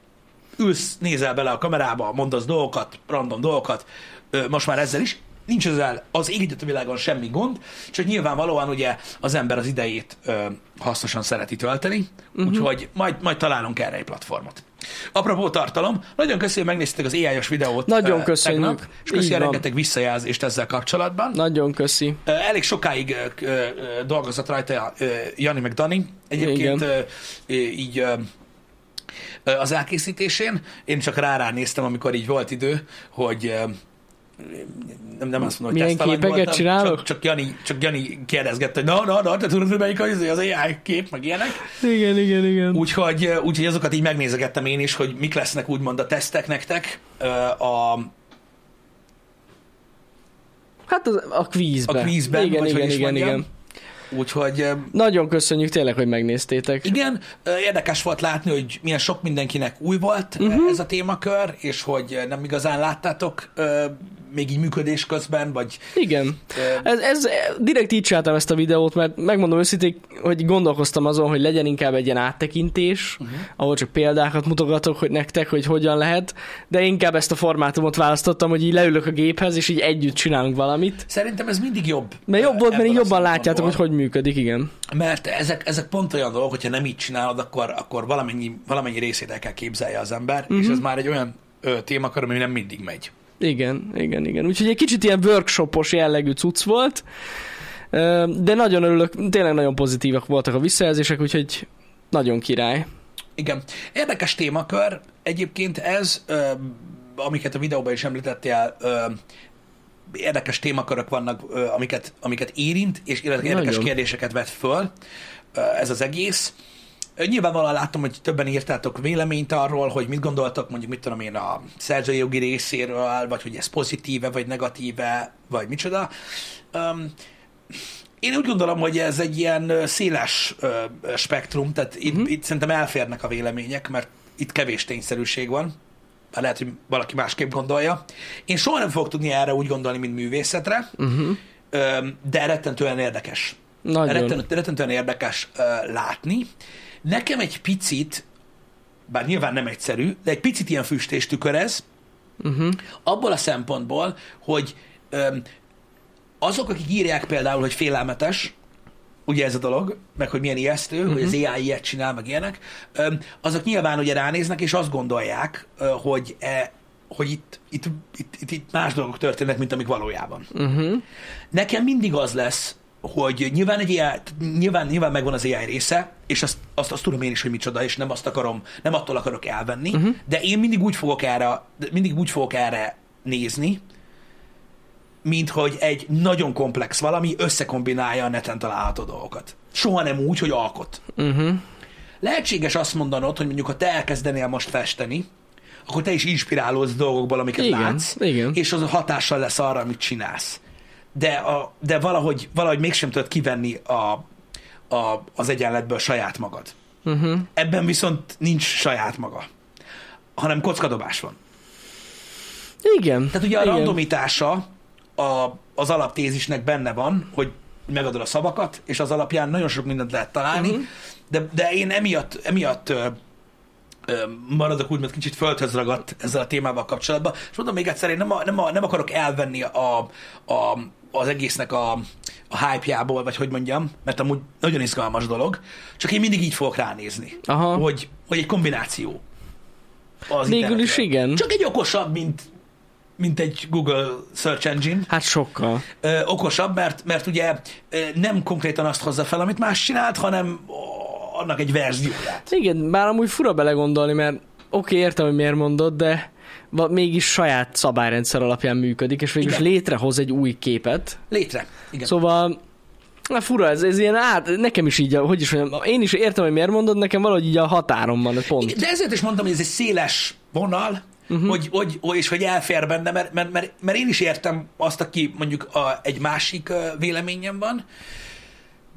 Ülsz, nézel bele a kamerába, mondasz dolgokat, random dolgokat, ö, most már ezzel is. Nincs ezzel az égített világon semmi gond, csak nyilvánvalóan ugye az ember az idejét ö, hasznosan szereti tölteni, uh-huh. úgyhogy majd, majd találunk erre egy platformot. Apropó tartalom, nagyon köszönöm, hogy megnéztétek az AI-os videót Nagyon ö, köszönjük. tegnap, és köszönjük rengeteg visszajelzést ezzel kapcsolatban. Nagyon köszi. Ö, Elég sokáig ö, ö, dolgozott rajta Jani meg Dani. Egyébként Igen. így az elkészítésén. Én csak rá néztem, amikor így volt idő, hogy nem, nem azt mondom, hogy Milyen képeket voltam, csinálok? Csak, csak, Jani, csak Jani kérdezgette, hogy na, na, na, te tudod, hogy melyik az, az AI kép, meg ilyenek. Igen, igen, igen. Úgyhogy, úgyhogy azokat így megnézegettem én is, hogy mik lesznek úgymond a tesztek nektek a, Hát az, a kvízbe. a kvízben, Igen, vagy igen, hogy igen, mondjam. igen. Úgyhogy Nagyon köszönjük tényleg, hogy megnéztétek. Igen, érdekes volt látni, hogy milyen sok mindenkinek új volt uh-huh. ez a témakör, és hogy nem igazán láttátok még így működés közben, vagy Igen. Ez, ez, direkt így csináltam ezt a videót, mert megmondom őszintén, hogy gondolkoztam azon, hogy legyen inkább egy ilyen áttekintés, uh-huh. ahol csak példákat mutogatok, hogy nektek, hogy hogyan lehet, de inkább ezt a formátumot választottam, hogy így leülök a géphez, és így együtt csinálunk valamit. szerintem ez mindig jobb. Mert jobb volt, mert így jobban látjátok, hogy hogy működik, igen. Mert ezek, ezek pont olyan dolgok, hogyha nem így csinálod, akkor, akkor valamennyi, valamennyi részét el kell képzelje az ember, uh-huh. és ez már egy olyan ö, témakör, ami nem mindig megy. Igen, igen, igen. Úgyhogy egy kicsit ilyen workshopos jellegű cucc volt, de nagyon örülök, tényleg nagyon pozitívak voltak a visszajelzések, úgyhogy nagyon király. Igen. Érdekes témakör. Egyébként ez, amiket a videóban is említettél, érdekes témakörök vannak, amiket, amiket érint, és illetve érdekes Nagyon. kérdéseket vet föl ez az egész. Nyilvánvalóan láttam, hogy többen írtátok véleményt arról, hogy mit gondoltok, mondjuk mit tudom én a szerzői jogi részéről, vagy hogy ez pozitíve, vagy negatíve, vagy micsoda. Um, én úgy gondolom, hogy ez egy ilyen széles ö, spektrum, tehát itt, Mhm. itt szerintem elférnek a vélemények, mert itt kevés tényszerűség van. Bár lehet, hogy valaki másképp gondolja. Én soha nem fogok tudni erre úgy gondolni, mint művészetre, Uh-huh. de rettentően érdekes. Nagyon. Rettentően, rettentően érdekes ö, látni. Nekem egy picit, bár nyilván nem egyszerű, de egy picit ilyen füstés tükör ez, Uh-huh. abból a szempontból, hogy öm, azok, akik írják például, hogy félelmetes, ugye ez a dolog, meg hogy milyen ijesztő, uh-huh. hogy az AI ilyet csinál, meg ilyenek, öm, azok nyilván ugye ránéznek, és azt gondolják, ö, hogy, e, hogy itt, itt, itt, itt, itt más dolgok történnek, mint amik valójában. Uh-huh. Nekem mindig az lesz, hogy nyilván, egy AI, nyilván, nyilván megvan az AI része, és azt, azt, azt tudom én is, hogy micsoda, és nem azt akarom, nem attól akarok elvenni, uh-huh. de én mindig úgy fogok erre, mindig úgy fogok erre nézni, mint hogy egy nagyon komplex valami összekombinálja a neten található dolgokat. Soha nem úgy, hogy alkot. Uh-huh. Lehetséges azt mondanod, hogy mondjuk ha te elkezdenél most festeni, akkor te is inspirálódsz dolgokból, amiket Igen, látsz, igen. és az hatással lesz arra, amit csinálsz. De, a, de valahogy, valahogy mégsem tudod kivenni a, a, az egyenletből saját magad. Uh-huh. Ebben viszont nincs saját maga, hanem kockadobás van. Igen. Tehát ugye a Igen. randomitása a, az alaptézisnek benne van, hogy megadod a szavakat, és az alapján nagyon sok mindent lehet találni, uh-huh. de, de én emiatt, emiatt maradok úgy, mert kicsit földhöz ragadt ezzel a témával kapcsolatban. És mondom még egyszer, én nem, a, nem, a, nem akarok elvenni a, a, az egésznek a, a hype-jából, vagy hogy mondjam, mert amúgy nagyon izgalmas dolog, csak én mindig így fogok ránézni, Aha. hogy, hogy egy kombináció. Az Végül is igen. Csak egy okosabb, mint, mint egy Google Search Engine. Hát sokkal. Ö, okosabb, mert, mert ugye nem konkrétan azt hozza fel, amit más csinált, hanem annak egy verzióját. Igen, bár amúgy fura belegondolni, mert oké, okay, értem, hogy miért mondod, de mégis saját szabályrendszer alapján működik, és végül is Igen. létrehoz egy új képet. Létre. Igen. Szóval, na fura, ez, ez ilyen át, nekem is így, hogy is mondjam, én is értem, hogy miért mondod, nekem valahogy így a határom van, pont. Igen, De ezért is mondtam, hogy ez egy széles vonal, uh-huh. hogy, hogy, hogy, és hogy elfér benne, mert, mert, mert, mert én is értem azt, aki mondjuk a, egy másik véleményem van,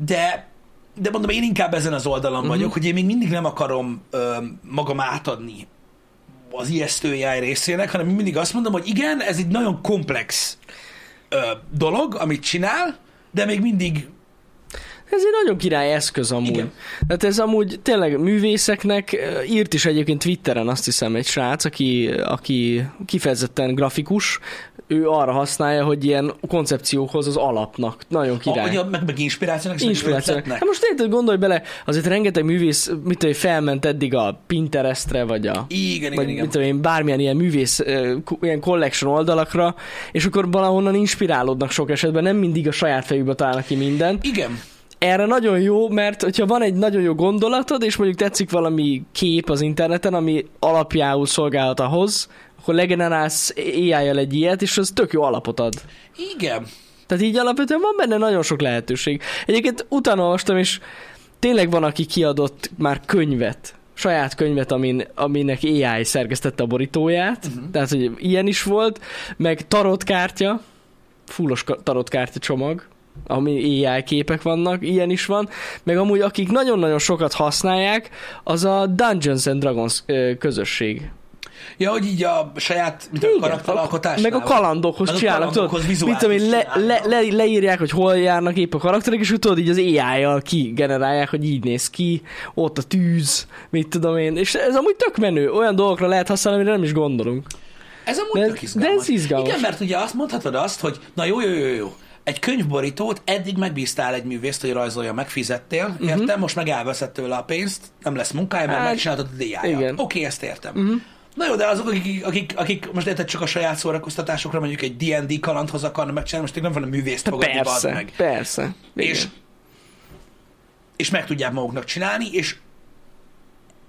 de de mondom, én inkább ezen az oldalon uh-huh. vagyok, hogy én még mindig nem akarom ö, magam átadni az ijesztő AI részének, hanem mindig azt mondom, hogy igen, ez egy nagyon komplex ö, dolog, amit csinál, de még mindig Ez egy nagyon király eszköz amúgy. Igen. Tehát ez amúgy tényleg művészeknek írt is egyébként Twitteren azt hiszem egy srác, aki, aki kifejezetten grafikus, ő arra használja, hogy ilyen koncepciókhoz az alapnak. Nagyon király. a, meg, meg inspirációnak, és Inspiráció. meg ötletnek. Hát most érted, gondolj bele, azért rengeteg művész, mit tudom, felment eddig a Pinterestre, vagy a Igen, vagy igen. mit tudom én, bármilyen ilyen művész, ilyen collection oldalakra, és akkor valahonnan inspirálódnak sok esetben, nem mindig a saját fejükbe találnak ki mindent. Igen. Erre nagyon jó, mert hogyha van egy nagyon jó gondolatod, és mondjuk tetszik valami kép az interneten, ami alapjául szolgálhat ahhoz, akkor legenerálsz AI-jal egy ilyet, és az tök jó alapot ad. Igen. Tehát így alapvetően van benne nagyon sok lehetőség. Egyébként utána olvastam, és tényleg van, aki kiadott már könyvet, saját könyvet, amin, aminek AI szerkesztette a borítóját, uh-huh. tehát hogy ilyen is volt, meg tarotkártya, fullos tarotkártya csomag, ami AI képek vannak, ilyen is van, meg amúgy akik nagyon-nagyon sokat használják, az a Dungeons and Dragons közösség. Ja, hogy így a saját mint a Igen, karakteralkotás. Meg a kalandokhoz Meg a csinálnak, kalandokhoz tudod, mit tudom le, le, le, leírják, hogy hol járnak épp a karakterek, és utód így az AI-jal kigenerálják, hogy így néz ki, ott a tűz, mit tudom én, és ez amúgy tök menő, olyan dolgokra lehet használni, amire nem is gondolunk. Ez amúgy De- tök izgalmas. de ez izgalmas. Igen, mert ugye azt mondhatod azt, hogy na jó, jó, jó, jó. Egy könyvborítót eddig megbíztál egy művészt, hogy rajzolja, megfizettél, uh-huh. értem? Most meg elveszed tőle a pénzt, nem lesz munkája, mert Hát, megcsináltad a igen. Oké, okay, ezt értem. Uh-huh. Na jó, de azok, akik, akik, akik most érted csak a saját szórakoztatásokra mondjuk egy D&D kalandhoz akarnak megcsinálni, most nem van a művészt fogadni, Persze, meg. persze. Igen. És, és meg tudják maguknak csinálni, és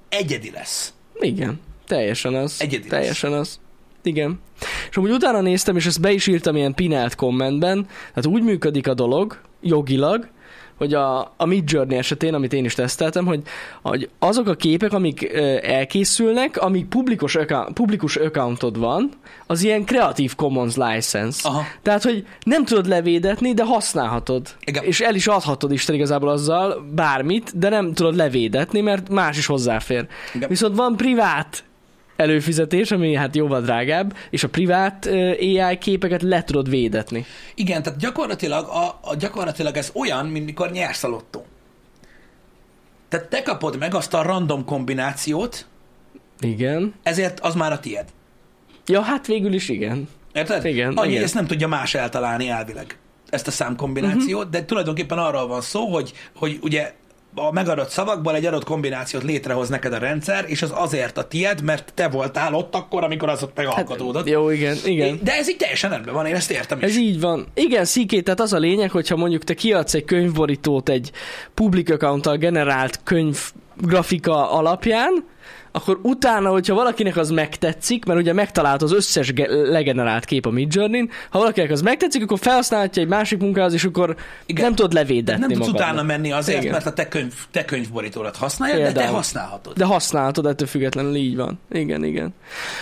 egyedi lesz. Igen, teljesen az. Egyedi teljesen az. Igen. És amúgy utána néztem, és ezt be is írtam ilyen pinelt kommentben, tehát úgy működik a dolog, jogilag, hogy a, a Mid Journey esetén, amit én is teszteltem, hogy, hogy azok a képek, amik elkészülnek, amik publikus, account, publikus accountod van, az ilyen Creative Commons license. Aha. Tehát, hogy nem tudod levédetni, de használhatod. Igen. És el is adhatod Isten igazából azzal bármit, de nem tudod levédetni, mert más is hozzáfér. Igen. Viszont van privát előfizetés, ami hát jóval drágább, és a privát AI képeket le tudod védetni. Igen, tehát gyakorlatilag, a, a, gyakorlatilag ez olyan, mint mikor nyersz a lottó. Tehát te kapod meg azt a random kombinációt, Igen. ezért az már a tied. Ja, hát végül is igen. Érted? Igen, Annyi, igen. ezt nem tudja más eltalálni elvileg, ezt a számkombinációt, uh-huh. de tulajdonképpen arról van szó, hogy, hogy ugye a megadott szavakból egy adott kombinációt létrehoz neked a rendszer, és az azért a tied, mert te voltál ott akkor, amikor az ott megalkotódott. Hát, Jó, igen, igen. De ez így teljesen rendben van, én ezt értem is. Ez így van. Igen, sziké, tehát az a lényeg, hogyha mondjuk te kiadsz egy könyvborítót egy public account generált könyv grafika alapján, akkor utána, hogyha valakinek az megtetszik, mert ugye megtalált az összes ge- legenerált kép a Midjourney-n, ha valakinek az megtetszik, akkor felhasználhatja egy másik munkához, és akkor Igen. Nem tudod levédetni nem tudsz magadnak. utána menni azért, Igen. mert a te, könyv, te könyvborítódat használja, de te Például. használhatod. De használhatod ettől függetlenül, így van. Igen, igen.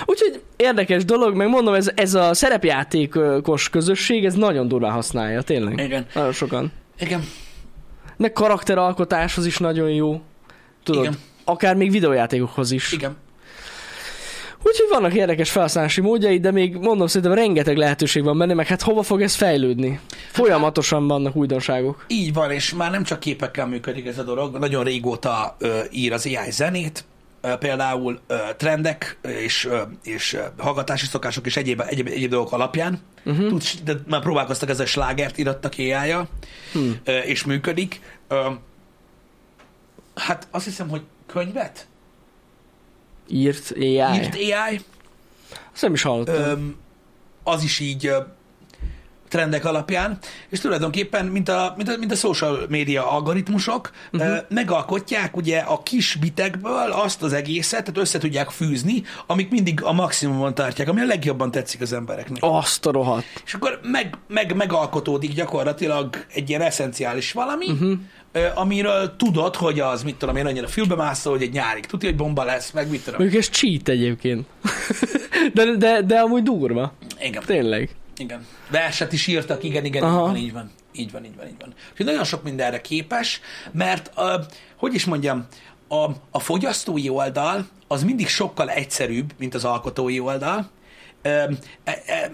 Úgyhogy érdekes dolog, meg mondom, ez, ez a szerepjátékos közösség, ez nagyon durván használja, tényleg. Igen. Nagyon sokan. Igen. Meg karakteralkotáshoz is nagyon jó. Tudod, Igen. Akár még videójátékokhoz is. Igen. Úgyhogy vannak érdekes felhasználási módjai, de még mondom, szerintem rengeteg lehetőség van benne, meg hát hova fog ez fejlődni? Folyamatosan vannak újdonságok. Így van, és már nem csak képekkel működik ez a dolog, nagyon régóta ö, ír az AI zenét, ö, például ö, trendek és, ö, és hallgatási szokások és egyéb, egyéb, egyéb dolgok alapján. Uh-huh. Tudsz, de már próbálkoztak ezzel slágert irattak ai Hmm. ö, és működik. Ö, hát azt hiszem, hogy könyvet Írt AI. írt AI, Azt nem is hallottam. Öm, az is így ö, trendek alapján, és tulajdonképpen, mint a, mint a, mint a social média algoritmusok, uh-huh. ö, megalkotják ugye a kis bitekből azt az egészet, tehát össze tudják fűzni, amik mindig a maximumon tartják, ami a legjobban tetszik az embereknek. Azt a rohadt. És akkor meg, meg, megalkotódik gyakorlatilag egy ilyen eszenciális valami, uh-huh. Amiről tudod, hogy az, mit tudom én, annyira fülbemászol, hogy egy nyárig tudja, hogy bomba lesz, meg mit tudom. Mondjuk ez cheat egyébként. de, de, de amúgy durva. Igen. Tényleg. Igen. Verset is írtak, igen, igen, így Aha. van, így van. Így van, így van, így van. Úgyhogy nagyon sok mindenre képes, mert, uh, hogy is mondjam, a, a fogyasztói oldal az mindig sokkal egyszerűbb, mint az alkotói oldal. E- e-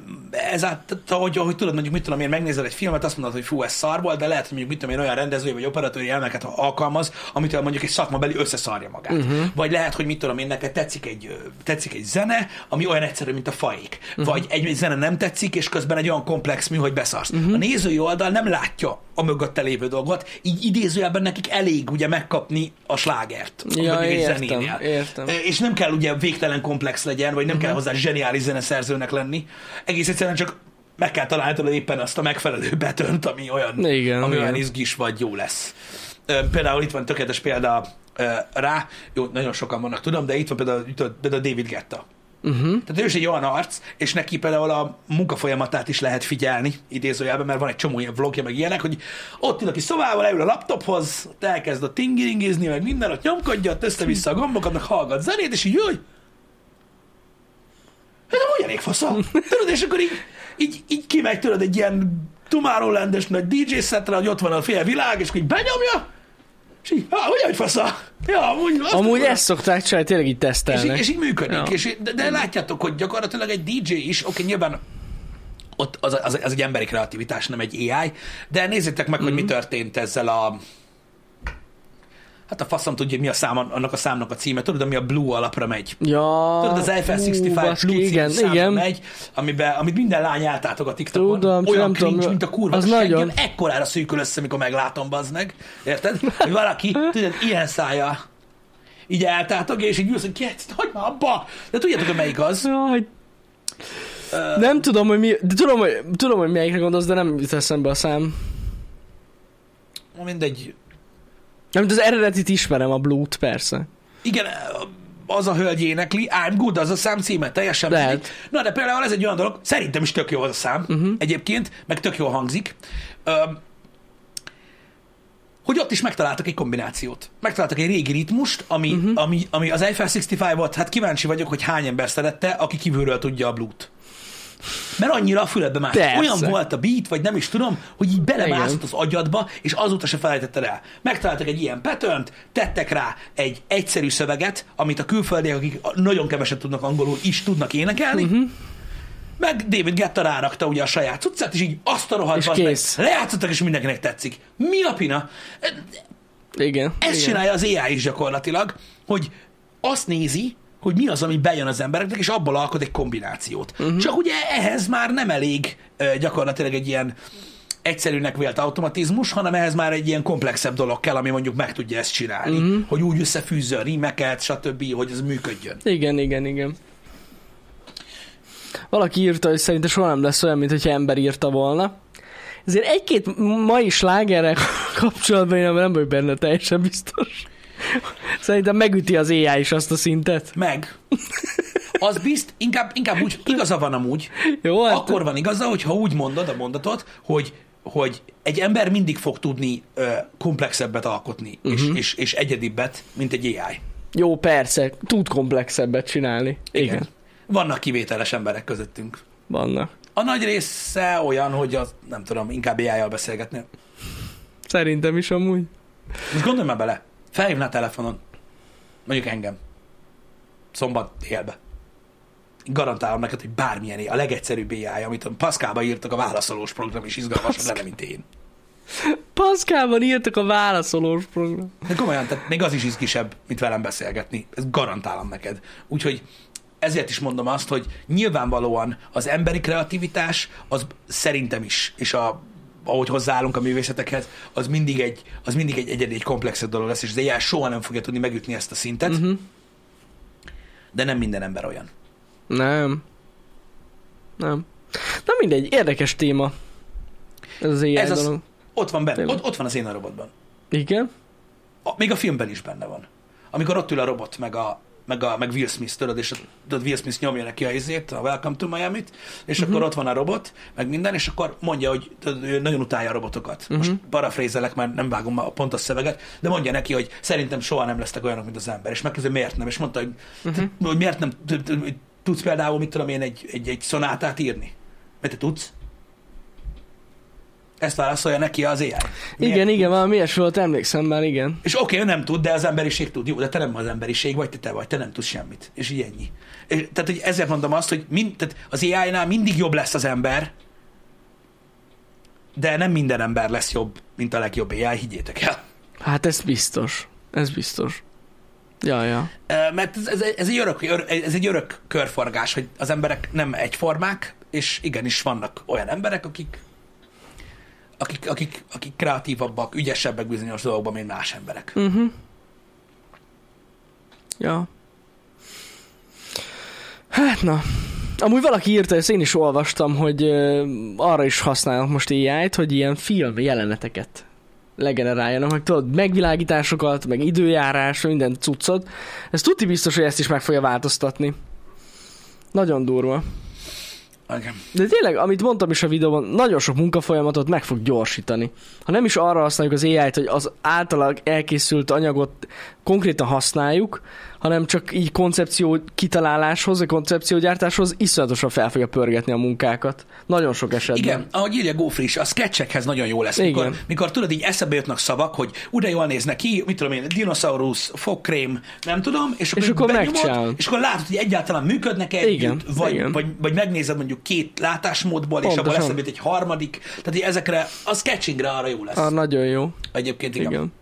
Ezáltal, hogy, hogy tudod, mondjuk mit tudom én, megnézel egy filmet, azt mondod, hogy fú, ez szar volt, de lehet, hogy mondjuk mit tudom én, olyan rendezői vagy operatőri elmeket alkalmaz, amitől mondjuk egy szakmabeli összeszarja magát. Uh-huh. Vagy lehet, hogy mit tudom én, neked tetszik egy, tetszik egy zene, ami olyan egyszerű, mint a faik. Uh-huh. Vagy egy, egy zene nem tetszik, és közben egy olyan komplex mű, hogy beszarsz. Uh-huh. A nézői oldal nem látja a mögötte lévő dolgot, így idézőjelben nekik elég ugye megkapni a slágert. Ja, értem, értem. És nem kell ugye végtelen komplex legyen, vagy nem uh-huh. kell hozzá zseniális zeneszerzőnek lenni. Egész egyszerűen csak meg kell találni éppen azt a megfelelő betönt, ami olyan, Igen, ami igen. olyan izgis vagy jó lesz. Például itt van tökéletes példa rá, jó, nagyon sokan vannak, tudom, de itt van például, például David Getta. Uh-huh. Tehát ő is egy olyan arc, és neki például a munkafolyamatát is lehet figyelni, idézőjelben, mert van egy csomó ilyen vlogja, meg ilyenek, hogy ott ül a kis szobával, leül a laptophoz, elkezd a tingiringizni, meg minden, ott nyomkodja, ott össze-vissza a gombokat, meg hallgat zenét, és így, jöjj! Ez amúgy elég fasza. Tudod, és akkor így, így, így kimegy tőled egy ilyen Tomorrowland-es nagy DJ szetre, hogy ott van a fél világ, és akkor így benyomja, és így, ah, ugye, hogy fasza? Ja, amúgy, Amúgy ezt szokták csinálni, tényleg így És tesztelnek. így, és így működik. Ja. És, de, de látjátok, hogy gyakorlatilag egy DJ is, oké, nyilván ott az, az, az egy emberi kreativitás, nem egy AI, de nézzétek meg, hogy mi történt ezzel a Hát a faszom tudja, hogy mi a szám, annak a számnak a címe. Tudod, ami a Blue alapra megy. Ja, Tudod, az Eiffel hú, 65 baszki, Blue igen, igen. megy, amiben, amit minden lány eltátok a TikTokon. Tudom, Olyan nem tudom, cringe, mint a kurva. az nagyon. Ekkorára szűkül össze, amikor meglátom, bazd meg. Érted? Hogy valaki, tudod, ilyen szája így eltátog, és így ülsz, hogy ki, hogy abba. De tudjátok, hogy melyik az? Jaj. Nem tudom, hogy mi, de tudom, hogy, tudom, hogy melyikre gondolsz, de nem jut eszembe a szám. Mindegy. Nem, de az eredetit ismerem, a Blue-t, persze. Igen, az a hölgy énekli, I'm good, az a szám címe, teljesen Lehet. Na, de például ez egy olyan dolog, szerintem is tök jó az a szám uh-huh. egyébként, meg tök jól hangzik, hogy ott is megtaláltak egy kombinációt. Megtaláltak egy régi ritmust, ami, uh-huh. ami, ami az Eiffel 65 volt, hát kíváncsi vagyok, hogy hány ember szerette, aki kívülről tudja a blues Mert annyira a füledbe már. Olyan volt a beat, vagy nem is tudom, hogy így belemászott az agyadba, és azóta se felejtetted el. Megtaláltak egy ilyen pattern tettek rá egy egyszerű szöveget, amit a külföldiek, akik nagyon keveset tudnak angolul, is tudnak énekelni, uh-huh. meg David Guetta rárakta ugye a saját cuccát, és így azt a rohadt És bazd meg, kész. lejátszottak, és mindenkinek tetszik. Mi a pina? Igen. Ezt igen. csinálja az AI is gyakorlatilag, hogy azt nézi, hogy mi az, ami bejön az embereknek, és abból alkot egy kombinációt. Uh-huh. Csak ugye ehhez már nem elég gyakorlatilag egy ilyen egyszerűnek vélt automatizmus, hanem ehhez már egy ilyen komplexebb dolog kell, ami mondjuk meg tudja ezt csinálni. Uh-huh. Hogy úgy összefűzze a rímeket, stb., hogy ez működjön. Igen, igen, igen. Valaki írta, hogy szerinte soha nem lesz olyan, mint hogyha ember írta volna. Ezért egy-két mai slágerrel kapcsolatban én nem vagyok benne teljesen biztos. Szerintem megüti az AI is azt a szintet. Meg. Az bizt, inkább, inkább úgy, igaza van amúgy, Jó, hát akkor van igaza, hogyha úgy mondod a mondatot, hogy, hogy egy ember mindig fog tudni ö, komplexebbet alkotni, uh-huh. és, és, és egyedibbet, mint egy AI. jó, persze, tud komplexebbet csinálni. Igen, Igen. Vannak kivételes emberek közöttünk. vannak. A nagy része olyan, hogy az, nem tudom, inkább AI-jal beszélgetni. Szerintem is amúgy. Most gondolj már bele, felhívná a telefonon, mondjuk engem, szombat délbe. garantálom neked, hogy bármilyen a legegyszerűbb AI, amit a Pascalba írtak, a válaszolós program is izgalmasabb lenne, mint én. Pascalban írtak a válaszolós program. De komolyan, tehát még az is izgisebb, mint velem beszélgetni. Ezt garantálom neked. Úgyhogy ezért is mondom azt, hogy nyilvánvalóan az emberi kreativitás, az szerintem is, és a, ahogy hozzáállunk a művészetekhez, az mindig egy, az mindig egy egyedi, egy komplexebb dolog lesz, és az AI soha nem fogja tudni megütni ezt a szintet, Uh-huh. de nem minden ember olyan. Nem. Nem. Na mindegy, érdekes téma. Ez az AI Ez az-. Ott van benne, ott, ott van az én a robotban. Igen? A, még a filmben is benne van. Amikor ott ül a robot, meg a, meg, a, meg Will Smith, tudod, és a, tudod, Will Smith nyomja neki a izét, a Welcome to Miami-t, és uh-huh. akkor ott van a robot, meg minden, és akkor mondja, hogy tudod, ő nagyon utálja a robotokat. Uh-huh. Most parafrézelek, mert nem vágom a pont a szöveget, de mondja neki, hogy szerintem soha nem lesznek olyanok, mint az ember. És megkérdezi, miért nem? És mondta, hogy, uh-huh. hogy miért nem tudsz például, mit tudom én, egy, egy, egy szonátát írni? Mert te tudsz? Ezt válaszolja neki az AI. Miért Igen, igen, valami ilyesmi volt, emlékszem már, igen. és oké, okay, ő nem tud, de az emberiség tud. Jó, de te nem az emberiség vagy, te te vagy, te nem tudsz semmit. És így ennyi. És, tehát, hogy ezért mondom azt, hogy mind, tehát az AI-nál mindig jobb lesz az ember, de nem minden ember lesz jobb, mint a legjobb AI, higgyétek el. Hát ez biztos. Ez biztos. Ja, ja. Mert ez, ez, ez, egy örök, ör- ez egy örök körforgás, hogy az emberek nem egyformák, és igenis vannak olyan emberek, akik akik, akik, akik kreatívabbak, ügyesebbek bizonyos dolgokban, mint más emberek. Uh-huh. Ja. Hát na. Amúgy valaki írta, ezt én is olvastam, hogy ö, arra is használnak most AI-t, hogy ilyen film jeleneteket legeneráljanak, meg tudod, megvilágításokat, meg időjárás, minden cuccot. Ez tuti biztos, hogy ezt is meg fogja változtatni. Nagyon durva. Igen. De tényleg, amit mondtam is a videóban, nagyon sok munkafolyamatot meg fog gyorsítani. Ha nem is arra használjuk az AI-t, hogy az általag elkészült anyagot konkrétan használjuk, hanem csak így koncepció kitaláláshoz, vagy koncepciógyártáshoz iszonyatosan fel fogja pörgetni a munkákat. Nagyon sok esetben. Igen, ahogy írja Gófri is, a sketchekhez nagyon jó lesz. Mikor, Igen. mikor tudod, így eszebe jutnak szavak, hogy úgy de jól néznek ki, mit tudom én, dinoszaurusz, fogkrém, nem tudom, és akkor, És akkor megcsinálod. és akkor látod, hogy egyáltalán működnek együtt, vagy, igen. Vagy, vagy megnézed mondjuk két látásmódból, és abból Pontosan. eszebe egy harmadik, tehát ezekre, a sketchingre arra jó lesz. Ah, nagyon jó. Egyébként igen. Igen.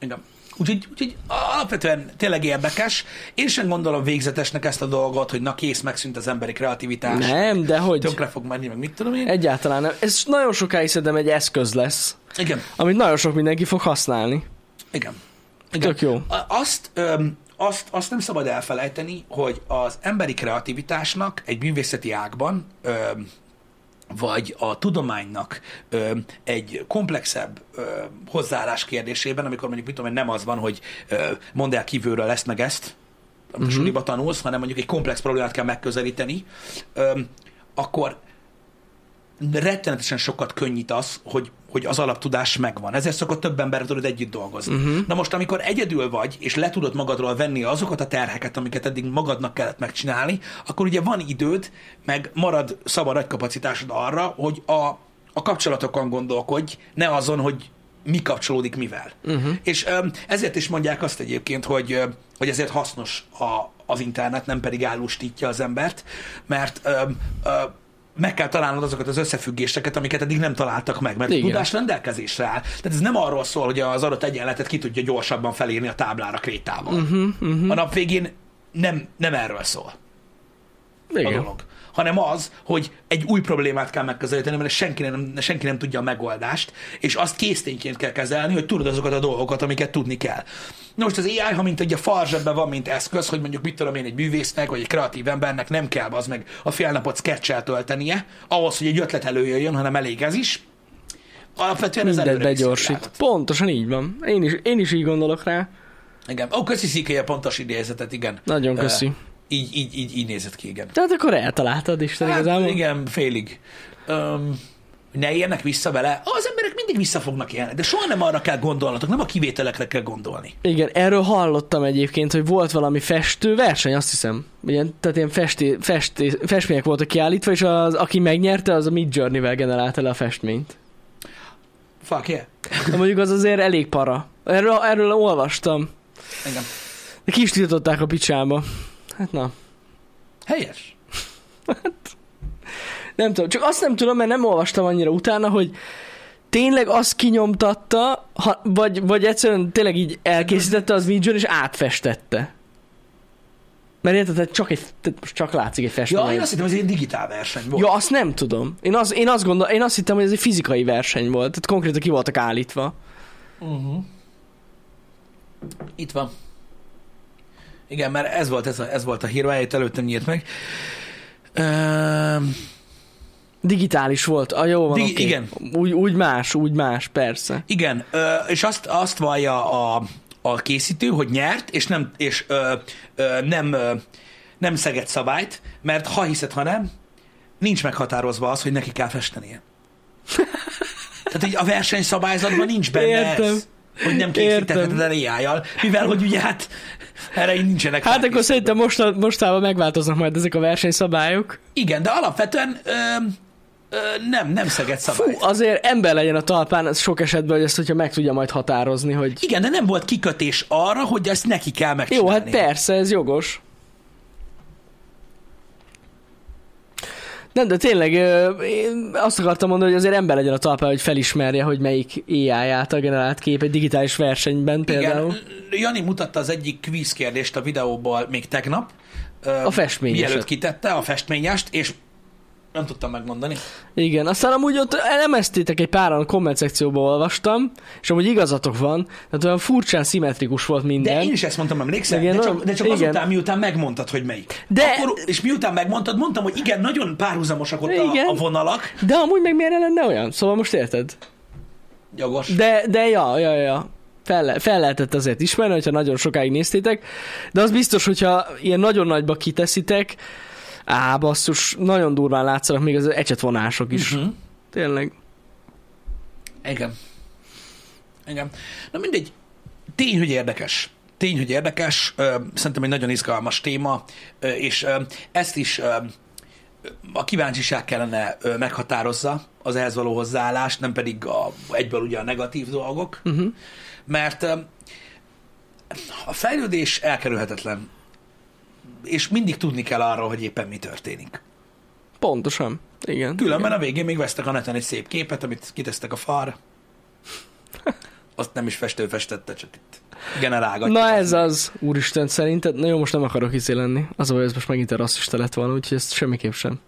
igen. Úgyhogy, úgyhogy alapvetően tényleg érdekes. Én sem gondolom végzetesnek ezt a dolgot, hogy na kész, megszűnt az emberi kreativitás. Nem, de hogy? Tönkre fog menni, meg mit tudom én. Egyáltalán nem. Ez nagyon sokáig szerintem egy eszköz lesz, Igen. amit nagyon sok mindenki fog használni. Igen. Igen. Tök jó. Azt, öm, azt, azt nem szabad elfelejteni, hogy az emberi kreativitásnak egy művészeti ágban, öm, vagy a tudománynak öm, egy komplexebb öm, hozzáállás kérdésében, amikor mondjuk mit tudom, nem az van, hogy öm, mondd el kívülről ezt meg ezt, amit a suliba tanulsz, hanem mondjuk egy komplex problémát kell megközelíteni, öm, akkor rettenetesen sokat könnyít az, hogy, hogy az alaptudás megvan. Ezért szokott több ember tudod együtt dolgozni. Uh-huh. Na most, amikor egyedül vagy, és le tudod magadról venni azokat a terheket, amiket eddig magadnak kellett megcsinálni, akkor ugye van időd, meg marad szabad agykapacitásod arra, hogy a, a kapcsolatokon gondolkodj, ne azon, hogy mi kapcsolódik mivel. Uh-huh. És ezért is mondják azt egyébként, hogy, hogy ezért hasznos a, az internet, nem pedig állustítja az embert, mert meg kell találnod azokat az összefüggéseket, amiket eddig nem találtak meg, mert a Igen. tudás rendelkezésre áll. Tehát ez nem arról szól, hogy az adott egyenletet ki tudja gyorsabban felírni a táblára krétával. Uh-huh, uh-huh. A nap végén nem, nem erről szól a Igen. dolog, hanem az, hogy egy új problémát kell megközelíteni, mert senki nem, senki nem tudja a megoldást, és azt késztényként kell kezelni, hogy tudod azokat a dolgokat, amiket tudni kell. Na most az AI, ha mint egy a fal zsebben van, mint eszköz, hogy mondjuk mit tudom én, egy művésznek, vagy egy kreatív embernek nem kell az meg a fél napot sketch töltenie, ahhoz, hogy egy ötlet előjöjjön, hanem elég ez is. Alapvetően ez Mindent a begyorsít. Pontosan így van. Én is, én is így gondolok rá. Igen. Ó, köszi Szikei a pontos idézetet, igen. Nagyon köszi. Így, így, így, így nézett ki, igen. Tehát akkor eltaláltad Isten Hát, igazából. igen, félig. Um, ne éljenek vissza vele. Az emberek mindig vissza fognak élni, de soha nem arra kell gondolnatok, nem a kivételekre kell gondolni. Igen, erről hallottam egyébként, hogy volt valami festő verseny, azt hiszem. Ilyen, tehát ilyen festé, festé, festmények voltak kiállítva, és az, aki megnyerte, az a Mid Journey-vel generálta le a festményt. Fuck yeah. De mondjuk az azért elég para. Erről, erről olvastam. Igen. De ki is tiltották a picsába. Hát na. Helyes. Nem tudom, csak azt nem tudom, mert nem olvastam annyira utána, hogy tényleg azt kinyomtatta, ha, vagy, vagy egyszerűen tényleg így elkészítette az Midjourn és átfestette. Mert érted, tehát csak, egy, tehát most csak látszik egy festmény. Ja, én azt hittem, hogy ez egy digitál verseny volt. Ja, azt nem tudom. Én, az, én, azt gondol, én azt hittem, hogy ez egy fizikai verseny volt. Tehát konkrétan ki voltak állítva. Uh-huh. Itt van. Igen, mert ez volt, ez, a, ez volt a hír, itt előttem nyílt meg. Uh, Digitális volt. A jó van, Digi- okay. igen. Úgy, úgy más, úgy más, persze. igen, ö, és azt, azt vallja a, a készítő, hogy nyert, és nem, és ö, ö, nem, ö, nem szeget szabályt, mert ha hiszed, ha nem, nincs meghatározva az, hogy neki kell festenie. Tehát így a versenyszabályzatban nincs benne Értem. ez, hogy nem készítheted el AI-jal, mivel hogy ugye hát erre így nincsenek Hát akkor szerintem most, mostában megváltoznak majd ezek a versenyszabályok. Igen, de alapvetően ö, ö, nem, nem szeget Fú, szabályt. azért ember legyen a talpán, ez sok esetben, hogy ezt, hogyha meg tudja majd határozni, hogy Igen, de nem volt kikötés arra, hogy ezt neki kell jó, megcsinálni. hát persze, ez jogos. Nem, de tényleg én azt akartam mondani, hogy azért ember legyen a talpán, hogy felismerje, hogy melyik AI által generált kép egy digitális versenyben például. Igen, Jani mutatta az egyik kvíz kérdést a videóból még tegnap. A festményeset. Mielőtt kitette a festményest, és nem tudtam megmondani. Igen, aztán amúgy ott elemeztétek egy páran a komment szekcióban olvastam, és amúgy igazatok van, tehát olyan furcsán szimmetrikus volt minden. De én is ezt mondtam, emlékszel? Igen, de csak, de csak igen. azután, miután megmondtad, hogy melyik. De- Akkor, és miután megmondtad, mondtam, hogy igen, nagyon párhuzamosak ott a, Igen. a vonalak. De amúgy meg miért ne lenne olyan? Szóval most érted? Jogos. De, de ja, ja, ja. Fel, fel lehetett azért ismerni, hogyha nagyon sokáig néztétek, de az biztos, hogyha ilyen nagyon nagyba kiteszitek, á, basszus, nagyon durván látszanak még az ecsetvonások is. Uh-huh. Tényleg. Igen. Igen. Na mindegy. Tény, hogy érdekes. Tény, hogy érdekes. Szerintem egy nagyon izgalmas téma, és ezt is a kíváncsiság kellene meghatározza az ehhez való hozzáállást, nem pedig a, egyből ugye a negatív dolgok, Uh-huh. mert a fejlődés elkerülhetetlen, és mindig tudni kell arról, hogy éppen mi történik. Pontosan. Igen. Különben a végén még vesztek a neten egy szép képet, amit kitesztek a falra. Azt nem is festő festette, csak itt generálgatja. Na ez az, úristen, szerinted, na jó, most nem akarok izé lenni. Az a baj, ez most megint a rasszista lett volna, úgyhogy ezt semmiképp sem.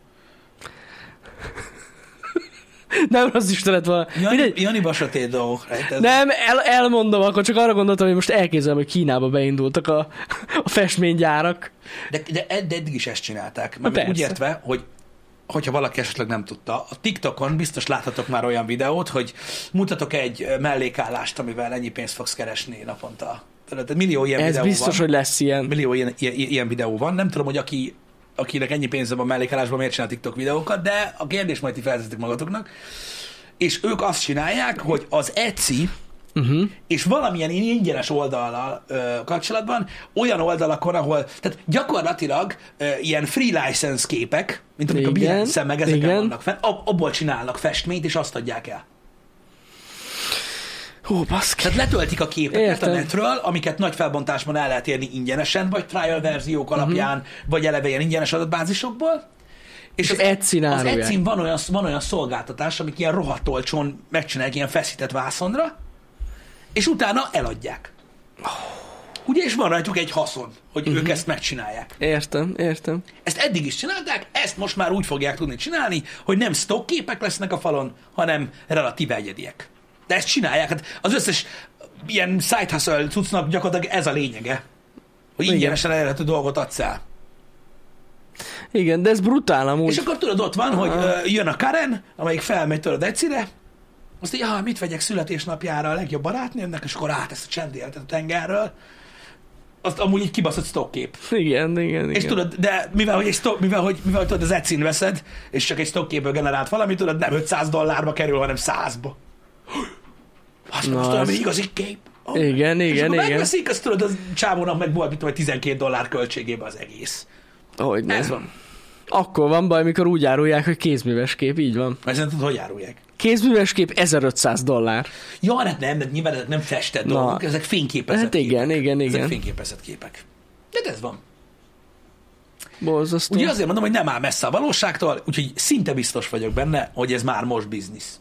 nem rasszista lett volna. Jani, Mindegy. Jani basatét dolgok. rejted. Nem, el, elmondom, akkor csak arra gondoltam, hogy most elképzelem, hogy Kínába beindultak a, a festménygyárak. De, de, ed- de eddig is ezt csinálták. Mert úgy értve, hogy hogyha valaki esetleg nem tudta, a TikTokon biztos láthatok már olyan videót, hogy mutatok egy mellékállást, amivel ennyi pénzt fogsz keresni naponta. Tehát millió ilyen Ez videó biztos, van. hogy lesz ilyen. Millió ilyen, ilyen, ilyen videó van. Nem tudom, hogy aki, akinek ennyi pénze van mellékállásban, miért csinál TikTok videókat, de a kérdés majd ti feltetek magatoknak. És ők azt csinálják, hogy az Etsy Uh-huh. és valamilyen ingyenes oldallal ö, kapcsolatban olyan oldalakon, ahol, tehát gyakorlatilag ö, ilyen free license képek, mint amik a Igen, behance meg ezeken igen. vannak fenn, ab, abból csinálnak festményt, és azt adják el. Hú, baszki. Tehát letöltik a képeket Értem. a netről, amiket nagy felbontásban el lehet érni ingyenesen, vagy trial verziók alapján, vagy eleve ilyen ingyenes adatbázisokból. És Etsy-n az árulják. Etsy van olyan, van olyan szolgáltatás, amik ilyen rohadt olcsón megcsinálják ilyen feszített vászonra, és utána eladják. Ugye, és van rajtuk egy haszon, hogy uh-huh. ők ezt megcsinálják. Értem, értem. Ezt eddig is csinálták, ezt most már úgy fogják tudni csinálni, hogy nem stock képek lesznek a falon, hanem relatív egyediek. De ezt csinálják, hát az összes ilyen side hustle cuccnak gyakorlatilag ez a lényege, hogy ingyenesen elérhető dolgot adsz el. Igen, de ez brutál amúgy. És akkor tudod, ott van, hogy ö, jön a Karen, amelyik felmegy tőled egyszire, azt mondja, ja, mit vegyek születésnapjára a legjobb barátnőmnek, és akkor átesz a csendi életet a tengerről. Azt amúgy így kibaszott stock kép. Igen, igen, És igen. tudod, de mivel hogy, egy stock, mivel, hogy, mivel tudod, az Etsy-n veszed, és csak egy stock képből generált valami, tudod, nem 500 dollárba kerül, hanem 100-ba. Azt most tudom, ez- hogy igazi kép. Oh. Igen, és igen, akkor igen. megveszik, azt tudod, az csávónak meg volt, mit tudom, hogy 12 dollár költségében az egész. Hogy ne. Ez van. Akkor van baj, mikor úgy árulják, hogy kézműves kép, így van. Mert tudod, hogy árulják. Kézműves kép 1500 dollár. Ja, hát nem, mert nyilván ezek nem festett Na. dolgok, ezek fényképezett Hát igen, képek. igen, Ezek igen. fényképezett képek. De ez van. Borzasztó. Ugye azért mondom, hogy nem áll messze a valóságtól, úgyhogy szinte biztos vagyok benne, hogy ez már most biznisz.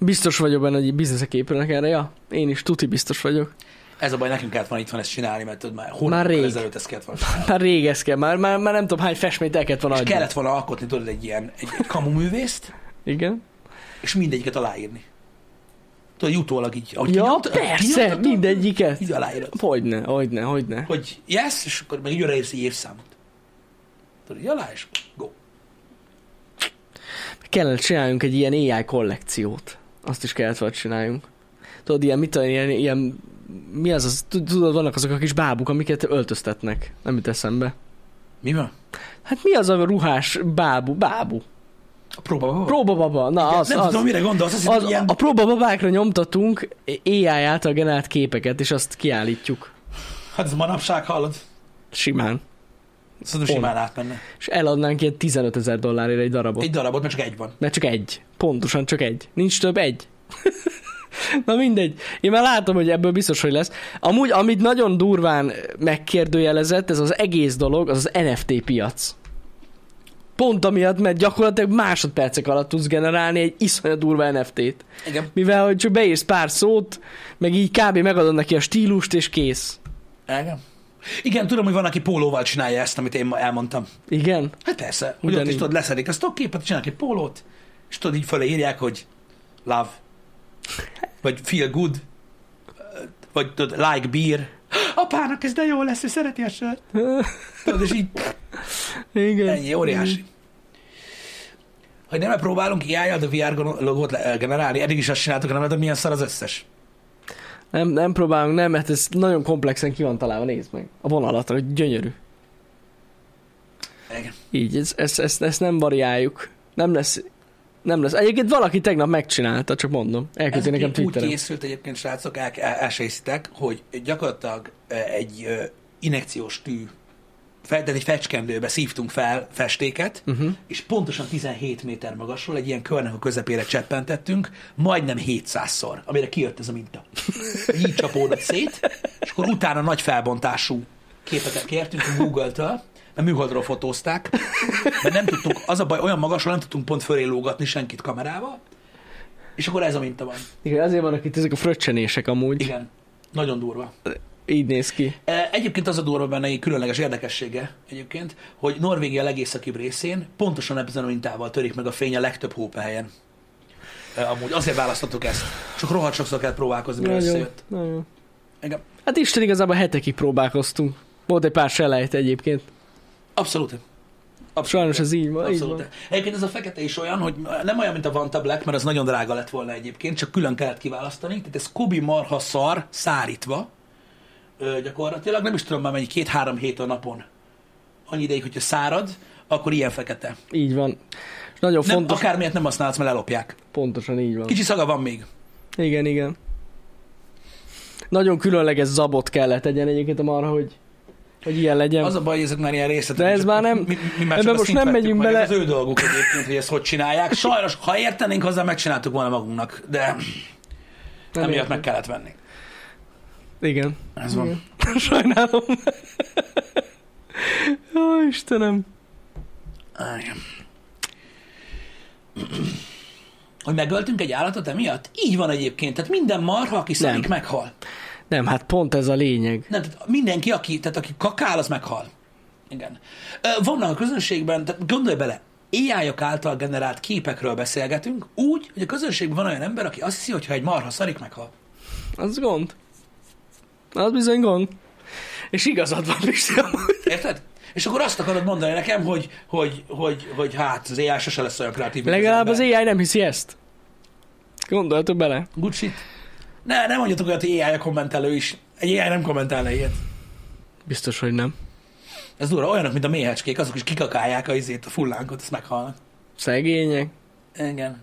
Biztos vagyok benne, hogy bizniszek épülnek erre, ja. Én is tuti biztos vagyok. Ez a baj, nekünk kellett volna itt van ezt csinálni, mert tudod, már hónapokkal rég. ezelőtt ezt kellett volna csinálni. Már rég ez kell, már, már, már nem tudom hány festményt el kellett volna És adni. kellett volna alkotni, tudod, egy ilyen egy, egy kamuművészt, Igen. és mindegyiket aláírni. Tudod, utólag így. Ahogy Ja, kinyomtad- persze, kinyomtad, mindegyiket. Így aláírod. Hogyne, hogyne, hogyne. Hogy yes, és akkor meg így odaírsz egy évszámot. Tudod, így alá, és go. Kellene csináljunk egy ilyen AI kollekciót. Azt is kellett volna csináljunk. Tudod, ilyen, mit tudom, ilyen, ilyen mi az az, tud- tudod, vannak azok a kis bábuk, amiket öltöztetnek. Nem jut eszembe. Mi van? Hát mi az a ruhás bábú? Bábú. A próba. Próbababa. Na, az, nem az, tudom, mire gondolsz. Az, az, ilyen... a próbababákra nyomtatunk AI által generált képeket, és azt kiállítjuk. Hát ez manapság hallod. Simán. Szerintem Pont. simán átmenne. És eladnánk ilyen 15 ezer dollárért egy darabot. Egy darabot, mert csak egy van. Mert csak egy. Pontosan csak egy. Nincs több egy. Na mindegy. Én már látom, hogy ebből biztos, hogy lesz. Amúgy, amit nagyon durván megkérdőjelezett, ez az egész dolog, az az NFT piac. Pont amiatt, mert gyakorlatilag másodpercek alatt tudsz generálni egy iszonyat durva NFT-t. Igen. Mivel, hogy csak beírsz pár szót, meg így kb. megadod neki a stílust, és kész. Igen. Igen, tudom, hogy van, aki pólóval csinálja ezt, amit én ma elmondtam. Igen? Hát persze, hogy ott is tudod, leszedik a stockképet, csinálnak egy pólót, és tudod, így fölírják, hogy love, vagy feel good, vagy tudod, like beer. Apának ez de jó lesz, ő szereti a sört. Tudod, és így Igen. ennyi, óriási. Hogy nem próbálunk ai a VR logót generálni, eddig is azt csináltuk, hanem hogy milyen szar az összes. Nem, nem próbálunk, nem, mert ez nagyon komplexen ki van találva, nézd meg. A vonalatra, hogy gyönyörű. Igen. Így, ezt, ezt, ezt, ezt nem variáljuk. Nem lesz, nem lesz. Egyébként valaki tegnap megcsinálta, csak mondom. Elküldte nekem Ez úgy Twitteren. készült egyébként, srácok, el, el, el se hiszitek, hogy gyakorlatilag eh, egy ö, injekciós tű, tehát egy fecskendőbe szívtunk fel festéket, Uh-huh. és pontosan 17 méter magasról egy ilyen körnek a közepére cseppentettünk, majdnem 700-szor, amire kijött ez a minta. Így csapódott szét, és akkor utána nagy felbontású képeket kértünk a Google-től, mert műholdról fotózták, mert nem tudtunk, az a baj, olyan magasról nem tudtunk pont fölé lógatni senkit kamerával, és akkor ez a minta van. Igen, azért vannak itt ezek a fröccsenések amúgy. Igen, nagyon durva. Így néz ki. E, Egyébként az a durva benne egy különleges érdekessége egyébként, hogy Norvégia legészakibb részén pontosan ebben a mintával törik meg a fény a legtöbb hópehelyen. E, Amúgy azért választottuk ezt. Csak rohadt sokszor kell próbálkozni, mire Nagyon, összejött. nagyon. Igen. Hát Isten igazából hetekig próbálkoztunk. Volt egy pár selejt egyébként. Abszolút. Abszolút. Sajnos ez így van. Így Abszolút. van. Egyébként ez a fekete is olyan, hogy nem olyan, mint a Vanta Black, mert az nagyon drága lett volna egyébként, csak külön kellett kiválasztani. Tehát ez Kobi marha szar szárítva, ö, gyakorlatilag, nem is tudom már mennyi, két-három hét a napon. Annyi ideig, hogyha szárad, akkor ilyen fekete. Így van. És nagyon Nem, fontos, akármilyet nem használsz, mert ellopják. pontosan így van. Kicsi szaga van még. Igen, igen. Nagyon különleges zabot kellett tegyen egyébként a marha, hogy, hogy ilyen legyen. Az a baj, ezek már ilyen részletek. De ez már nem- Mi, mi már ebbe most nem megyünk meg, bele. Ez az ő dolguk egyébként, hogy ezt hogy csinálják. Sajnos, ha értenénk hozzá, megcsináltuk volna magunknak, de Nem emiatt meg kellett venni. Igen. Ez van. Igen. Sajnálom. Ó, Istenem. Igen. Hogy megöltünk egy állatot emiatt? Így van egyébként. Tehát minden marha, aki szarik, Nem. meghal. Nem, hát pont ez a lényeg. Nem, tehát mindenki, aki, tehát aki kakál, az meghal. Igen. Vannak a közönségben, tehát gondolj bele, ai által generált képekről beszélgetünk, úgy, hogy a közönségben van olyan ember, aki azt hiszi, hogy ha egy marha szarik, meghal. Az gond. Az bizony gond. És igazad van, Pisti, amúgy. Érted? És akkor azt akarod mondani nekem, hogy, hogy, hogy, hogy hát az AI sose lesz olyan kreatív. Legalább az ember. AI nem hiszi ezt. Gondoltok bele. Good shit. Ne, nem mondjatok olyat, hogy AI a kommentelő is. Egy AI nem kommentelne ilyet. Biztos, hogy nem. Ez durva, olyanok, mint a méhecskék, azok is kikakálják a izét, a fullánkot, ezt meghalnak. Szegények. Igen.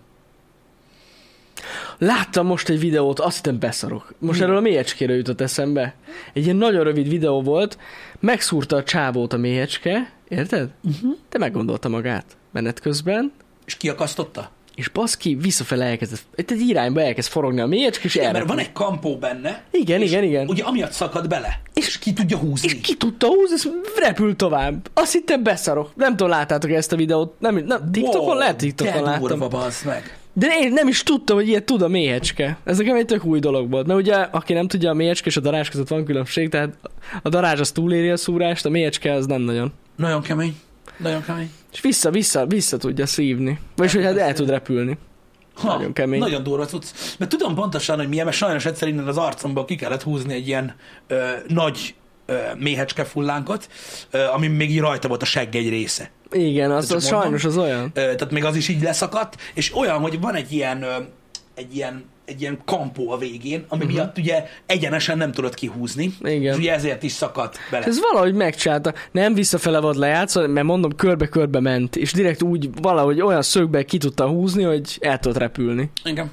Láttam most egy videót, azt hittem beszarok. Most Mi? erről a méhecskéről jutott eszembe. Egy ilyen nagyon rövid videó volt, megszúrta a csávót a méhecske, érted? Uh-huh. De meggondolta magát menet közben, És kiakasztotta? és baszki, visszafele elkezd, itt egy irányba elkezd forogni a mélyecske, és Igen, mert van egy kampó benne, Igen, és igen, igen. ugye amiatt szakad bele, és, és ki tudja húzni. És ki tudta húzni, ez repül tovább. Azt hittem beszarok. Nem tudom, láttátok ezt a videót. Nem, nem TikTokon Wow, lehet TikTokon láttam. durva, meg. De én nem is tudtam, hogy ilyet tud a méhecske. Ez nekem egy tök új dolog volt. Mert ugye, aki nem tudja, a méhecske és a darázs között van különbség, tehát a darázs az túléri a szúrást, a méhecske az nem nagyon. Nagyon kemény. Nagyon kemény. És vissza, vissza, vissza tudja szívni. Vagyis, hogy hát el tud repülni. Ha, Nagyon kemény. Nagyon durva cucc. Mert tudom pontosan, hogy milyen, mert sajnos egyszer innen az arcomból ki kellett húzni egy ilyen ö, nagy méhecske fullánkot, ö, ami még így rajta volt a segg egy része. Igen, az, az mondom. sajnos az olyan. Tehát még az is így leszakadt, és olyan, hogy van egy ilyen, egy ilyen, egy ilyen kampó a végén, ami uh-huh. miatt ugye egyenesen nem tudod kihúzni. Igen. és ugye ezért is szakadt bele. Ez valahogy megcsinálta. Nem visszafele volt lejátszva, mert mondom, körbe-körbe ment, és direkt úgy valahogy olyan szögbe ki tudta húzni, hogy el tudott repülni. Igen.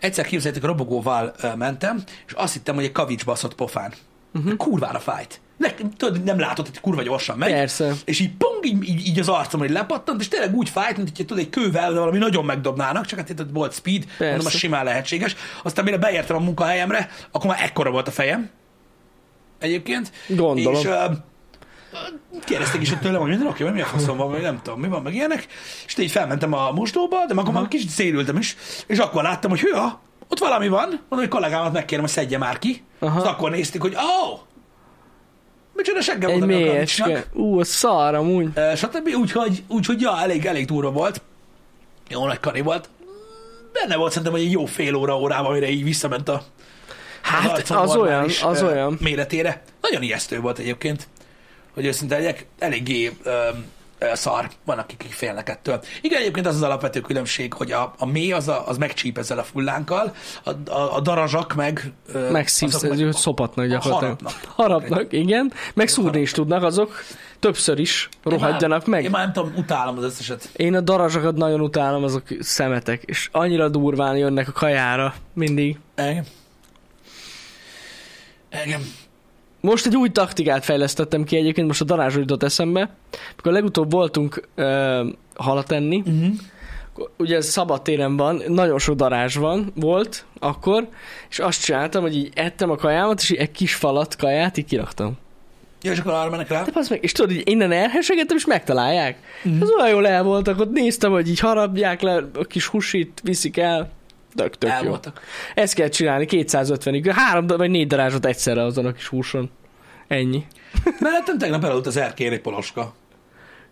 Egyszer képzeljétek, robogóval mentem, és azt hittem, hogy egy kavics baszott pofán. Uh-huh. Kurvára fájt. Ne, tudod, nem látod, hogy kurva gyorsan megy. Persze. És így pong, így, így, így az arcom, hogy lepattant, és tényleg úgy fájt, mint hogy tudod, egy kővel valami nagyon megdobnának, csak hát itt volt speed, Persze. mondom, az simán lehetséges. Aztán mire beértem a munkahelyemre, akkor már ekkora volt a fejem. Egyébként. Gondolom. És, uh, kérdezték is hogy tőlem, hogy minden oké, mi a faszom van, vagy nem tudom, mi van, meg ilyenek. És így felmentem a mosdóba, de magam már kicsit szélültem is, és akkor láttam, hogy hűha, ott valami van, mondom, hogy kollégámat megkérem, hogy szedje már ki. Aha. Az akkor nézték, hogy ó, oh, micsoda seggem Egy a kavicsnak. Ú, az szar amúgy. Ö, stb. Úgyhogy, úgyhogy ja, elég, elég durva volt. Jó nagy kari volt. Benne volt szerintem, hogy egy jó fél óra órában, amire így visszament a Hát, az olyan, az olyan. méretére. Nagyon ijesztő volt egyébként, hogy őszinte legyek. Eléggé ö, szar. Van, akik félnek ettől. Igen, egyébként az az alapvető különbség, hogy a, a mély az, a, az megcsíp ezzel a fullánkkal, a, a, a darazsak meg... Megszívsz, hogy szopatnak gyakorlatilag. harapnak. Harapnak, igen. Meg szúrni is tudnak azok. Többször is rohadjanak Én már- Én meg. már nem tudom, utálom az összeset. Én a darazsakat nagyon utálom, azok szemetek, és annyira durván jönnek a kajára, mindig. Igen. Igen. Most egy új taktikát fejlesztettem ki egyébként, most a darázsról jutott eszembe. Mikor legutóbb voltunk ö, halat enni, Uh-huh. ugye ez szabadtéren van, nagyon sok darázs van, volt akkor, és azt csináltam, hogy így ettem a kajámat, és így egy kis falat kaját így kiraktam. Ja, és akkor arra mennek rá. De passz meg, és tudod, így innen elhesegettem, és megtalálják. Mm. Az olyan jól el voltak, ott néztem, hogy így harapják le, a kis husit viszik el. Tök, tök jó. Ezt kell csinálni, 250-ig. Három vagy négy darázsot egyszerre azon a kis húson. Ennyi. Mellettem tegnap elaludt az erkén egy poloska.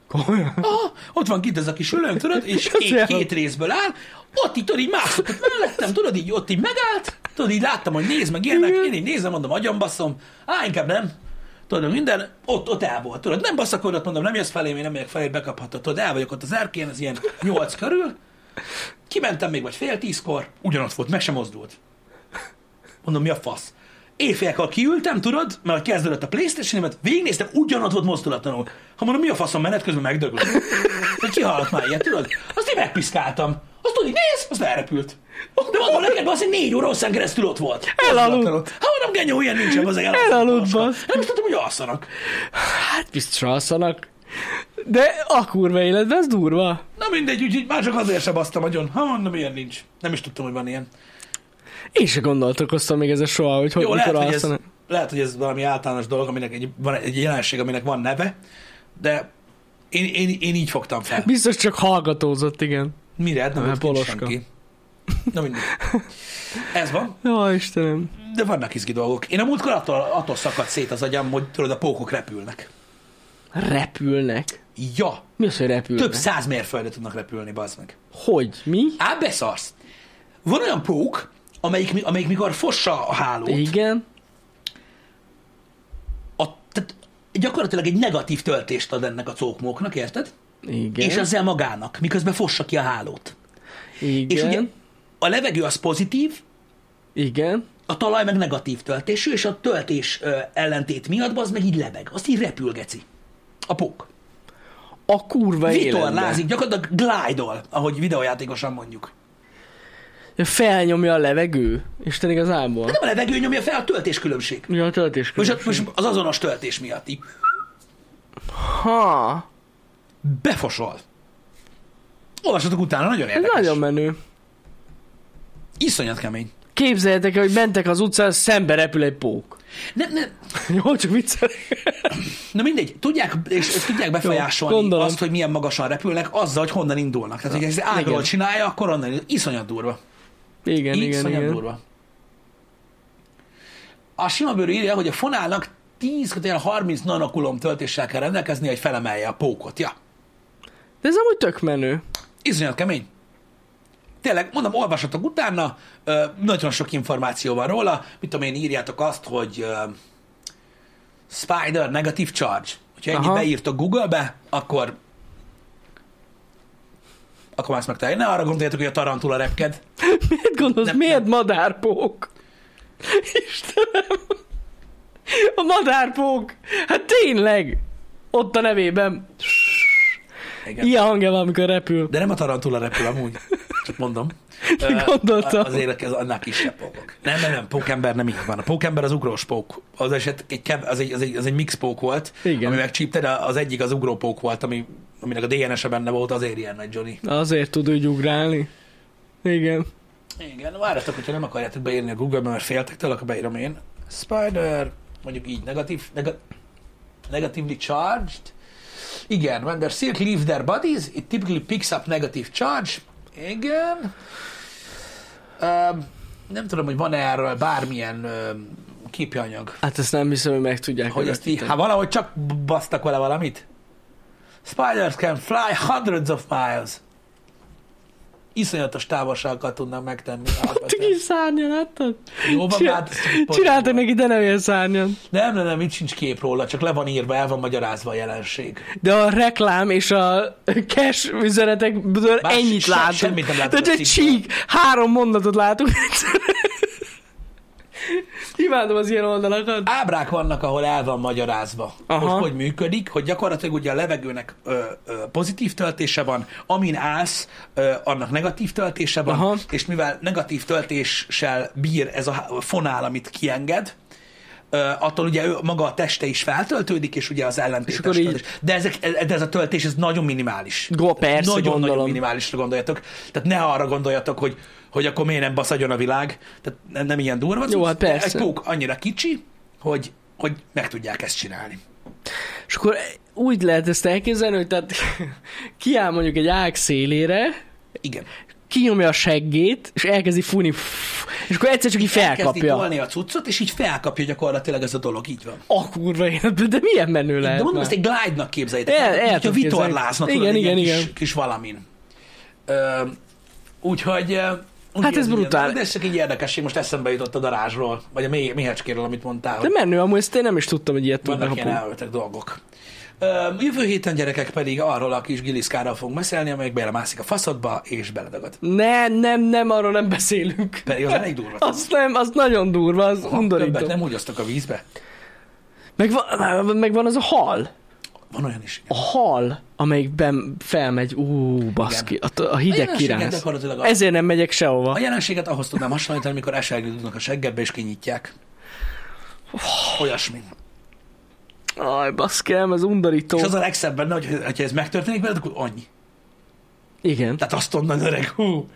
Komolyan? Aha, ott van kint ez a kis ülőnk, tudod, és két, két részből áll, ott így, tudod, így mászott ott mellettem, tudod, így ott így megállt, tudod, így láttam, hogy néz meg ilyenek, én így nézem, mondom, agyon basszom, á, inkább nem, tudod, minden, ott, ott el volt, tudod, nem basszakodott, mondom, nem jössz felém, én nem megyek felé, bekaphatod, tudod, el vagyok ott az erkén, az ilyen nyolc körül, kimentem még vagy fél tízkor, ugyanott volt, meg sem mozdult. Mondom, mi a fasz? Éjfélkor kiültem, tudod, mert kezdődött a playstation mert végignéztem, ugyanott volt mozdulatlanul. Ha mondom, mi a faszom menet közben megdöglött. Kihalt már ilyet, tudod? Azt én megpiszkáltam. Azt tudod, néz, azt elrepült. De mondom neked, az, hogy négy óra hosszán keresztül ott volt. Elaludt. Ha mondom, genyó, ilyen nincsen, az Elaludt, basz. Nem is tudtam, hogy alszanak. Hát biztos alszanak. De a kurva életben ez durva. Na mindegy, úgyhogy már csak azért sem basztam agyon. Ha mondom, ilyen nincs. Nem is tudtam, hogy van ilyen. Én se gondolkoztam még ezzel soha, hogy hogy Jó, mikor lehet hogy, ez, lehet, hogy ez valami általános dolog, aminek egy, van egy jelenség, aminek van neve, de én, én, én így fogtam fel. Biztos csak hallgatózott, igen. Mire? Hát Nem kint Poloska. senki. Na mindegy. Ez van, Jó, Istenem. de vannak izgi dolgok. Én a múltkor attól, attól szakadt szét az agyam, hogy tudod, a pókok repülnek. Repülnek. Ja, Mi az, hogy repülnek? több száz mérföldre tudnak repülni, bazd meg. Hogy? Mi? Á, beszarsz. Van olyan pók, amelyik, amelyik mikor fossa a hálót, Igen. a, tehát gyakorlatilag egy negatív töltést ad ennek a cókmóknak, érted? Igen. És ezzel magának, miközben fossa ki a hálót. Igen. És ugye a levegő az pozitív, Igen. a talaj meg negatív töltésű, és a töltés ö, ellentét miatt az meg így lebeg. Azt így repülgeci. A pók. A kurva. Vitorlázik, gyakorlatilag glide ahogy videójátékosan mondjuk. Ja, felnyomja a levegő. Isten igazából. Nem a levegő nyomja fel a töltés különbség. Ja, a töltés Most, különbség. most az azonos töltés miatt így Ha. befosol. Olvassatok utána, nagyon Ez érdekes. nagyon menő. Iszonyat kemény. Képzeljétek el, hogy mentek az utcán, szembe repül egy pók. Nem, nem, Jó, csak viccelek. Na mindegy, tudják, és és tudják befolyásolni Jó, gondolom. azt, hogy milyen magasan repülnek, azzal, hogy honnan indulnak. Tehát, hogy ez ágról igen. csinálja, akkor onnan indul. Iszonyat durva. Igen, igen, Iszonyat igen. durva. A sima bőrű írja, hogy a fonálnak 10-30 nanokulom töltéssel kell rendelkezni, hogy felemelje a pókot. Ja, De ez amúgy tök menő. iszonyat kemény. Tényleg, mondom, olvassatok utána, nagyon sok információ van róla, mit tudom én, írjátok azt, hogy Spider negative charge. Hogyha ennyit beírtok Google-be, akkor akkor már ezt megtalálja. Ne arra gondoljatok, hogy a tarantula repked. Miért gondolsz, Nem, miért madárpók? Istenem! A madárpók! Hát tényleg! Ott a nevében. Igen. Ilyen hangja van, amikor repül. De nem a tarantula repül amúgy, csak mondom. Gondoltam. a- Azért ez annál kisebb pókok. Nem, nem, nem, pókember nem így van. A pókember az ugrós pók. Az, eset egy, kev- az, egy, az, egy, az egy mix pók volt, Igen. ami megcsípte, de az egyik az ugrópók volt, ami, aminek a DNS-e benne volt, azért ilyen nagy Johnny. Azért tud úgy ugrálni. Igen. Igen, várjatok, hogyha nem akarjátok beírni a Google-be, mert féltek tőle, akkor beírom én. Spider, mondjuk így, negatív, neg- negatively charged. Igen, when their silk leaves their bodies, it typically picks up negative charge. Igen. Um, nem tudom, hogy van-e erről bármilyen um, képanyag. Hát ezt nem hiszem, hogy meg tudják. Hogy ezt így, hát valahogy csak basztak vele valamit. Spiders can fly hundreds of miles. Iszonyatos távolságokat tudnak megtenni. Kis szárnya, láttad? Jó van, Csinál- hát Csináltak neki, de nem ilyen szárnyan. Nem, nem, nem, itt sincs kép róla, csak le van írva, el van magyarázva a jelenség. De a reklám és a cash üzenetekből Bár ennyit se- látunk. semmit nem Tehát a egy csík, három mondatot látunk. Imádom az ilyen oldalakat. Ábrák vannak, ahol el van magyarázva, Aha. hogy hogy működik, hogy gyakorlatilag ugye a levegőnek ö, ö, pozitív töltése van, amin állsz, ö, annak negatív töltése van, Aha. és mivel negatív töltéssel bír ez a fonál, amit kienged, attól ugye ő, maga a teste is feltöltődik, és ugye az ellentétes így-. De, ezek, de ez a töltés, ez nagyon minimális. Go, persze, Nagyon-nagyon gondolom. minimálisra gondoljatok. Tehát ne arra gondoljatok, hogy, hogy akkor miért nem baszagyon a világ. Tehát nem, nem ilyen durva. Jó, hát persze. Egy pók annyira kicsi, hogy, hogy meg tudják ezt csinálni. És akkor úgy lehet ezt elképzelni, hogy tehát kiáll mondjuk egy ág szélére, Igen. Kinyomja a seggét, és elkezdi fújni, és akkor egyszer csak így Elkezdi felkapja. tolni a cuccot, és így felkapja gyakorlatilag ez a dolog, így van. A kurva életben, de milyen menő lehet De mondom, ezt egy glide-nak képzeljétek. El- El, el a vitorláznak, Igen, egy igen, ilyen igen. Kis, kis valamin. Ö, úgyhogy... úgy Hát ez brutál. De ez csak így érdekesség, most eszembe jutott a darázsról, vagy a méh, méhecskéről, amit mondtál. De menő, amúgy ezt én nem is tudtam, hogy ilyet tudnak Vannak ilyen dolgok. Jövő héten gyerekek pedig arról a kis giliszkáról fogunk beszélni, amelyik belemászik a faszodba és beledagad. Ne, nem, nem, arról nem beszélünk. Pedig az elég durva. Az nem, az nagyon durva, az Ha undorító. Többet nem úgy osztok a vízbe. Meg van, meg van az a hal. Van olyan is. A hal, amelyikben felmegy, ú, baszki, a, a hideg kiráz. a, Ezért nem megyek sehova. a jelenséget ahhoz tudnám hasonlítani, amikor eselni tudnak a seggedbe és kinyitják. Olyasmi. Aj, baszki, nem, ez undorító. És az a legszebb benne, hogy ha ez megtörténik veled, akkor annyi. Igen, Tehát azt onnan öreg, hú,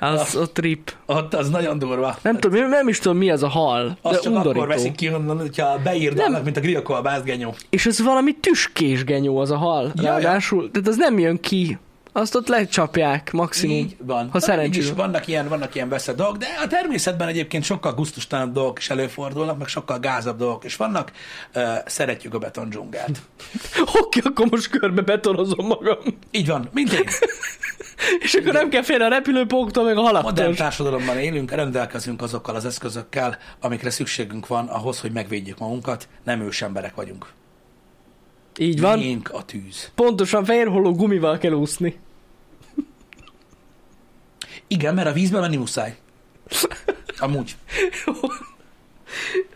az a trip. ott az nagyon durva. Nem tudom, nem is tudom, mi az a hal, Azt de csak undorító. akkor veszik ki onnan, hogyha beírnak, mint a grillkolbász genyó. És ez valami tüskés genyó az a hal. Ja, ja. Ráadásul, tehát az nem jön ki. Azt ott lecsapják maximum. Így van. Ha szerencsés. Is vannak ilyen, vannak ilyen veszett dolgok, de a természetben egyébként sokkal gusztustalanabb dolgok is előfordulnak, meg sokkal gázabb dolgok is vannak. Uh, szeretjük a beton dzsungelt. Oké, akkor most körbe betonozom magam. Így van, mint én. És akkor nem kell félni a repülőpóktól, meg a halaktól. Modern társadalomban élünk, rendelkezünk azokkal az eszközökkel, amikre szükségünk van ahhoz, hogy megvédjük magunkat. Nem ős emberek vagyunk. Így van. Miénk a tűz. Pontosan fehérholó gumival kell úszni. Igen, mert a vízbe menni muszáj. Amúgy.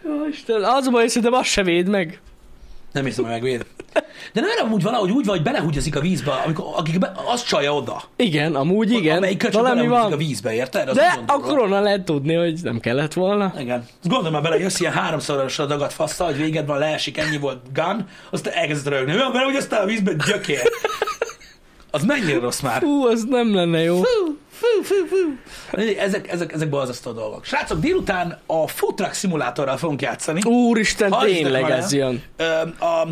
Jó, Isten, az a baj, szerintem az se véd meg. Nem hiszem, hogy megvéd. De nem amúgy valahogy úgy van, hogy belehúgyozik a vízbe, amikor, akik be, az csalja oda. Igen, amúgy igen. Amelyik köcsög Valami van. a vízbe, érted? Az De akkor onnan lehet tudni, hogy nem kellett volna. Igen. Gondolj már bele, jössz ilyen háromszorosra dagadt fasztal, hogy véged van, leesik, ennyi volt gun, aztán elkezded rögni. Olyan bele, hogy aztán a vízbe gyökér. Az mennyire rossz már. Fú, az nem lenne jó. Fú, fú, fú, fú. Ezek, ezek, ezek borzasztó dolgok. Srácok, délután a Food Truck szimulátorral fogunk játszani. Úristen, Ha tényleg ez jön. A,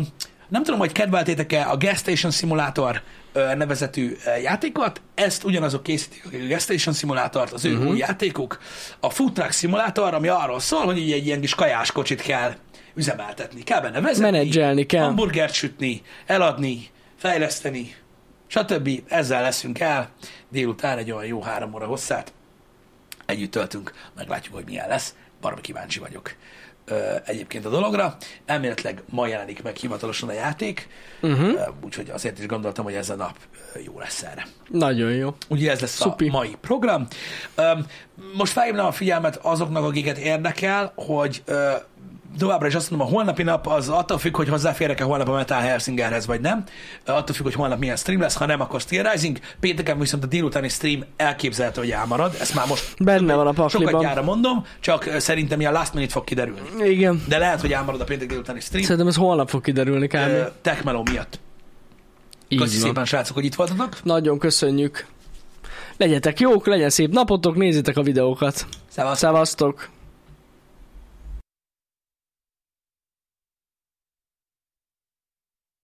nem tudom, hogy kedveltétek-e a Gas Station Simulator nevezetű játékot. Ezt ugyanazok készítik, a Gas Station Simulátort, az ő uh-huh. új játékuk. A Food Truck Simulator, ami arról szól, hogy egy ilyen kis kajás kocsit kell üzemeltetni. Kell benne vezetni, Menedzselni kell. hamburgert sütni, eladni, fejleszteni, stb. Ezzel leszünk el. Délután egy olyan jó három óra hosszát együtt töltünk, meglátjuk, hogy milyen lesz. Baromi kíváncsi vagyok ö, egyébként a dologra. Elméletileg ma jelenik meg hivatalosan a játék, Uh-huh. ö, úgyhogy azért is gondoltam, hogy ez a nap ö, jó lesz erre. Nagyon jó. Ugye ez lesz Szupi. a mai program. Öm, Most felhívnám a figyelmet azoknak, akiket érdekel, hogy ö, továbbra is azt mondom, a holnapi nap az attól függ, hogy hozzáférek-e holnap a Metal Helsingerhez, vagy nem. Attól függ, hogy holnap milyen stream lesz, ha nem, akkor Steel Rising. Pénteken viszont a délutáni stream elképzelhető, hogy elmarad. Ezt már most Benne van a sokat pakliban. gyára mondom, csak szerintem ilyen last minute fog kiderülni. Igen. De lehet, hogy elmarad a péntek délutáni stream. Szerintem ez holnap fog kiderülni kb. Techmeló miatt. Köszi szépen, srácok, hogy itt voltatok. Nagyon köszönjük. Legyetek jók, legyen szép napotok, nézzétek a videókat. Szevasz. Szevasztok!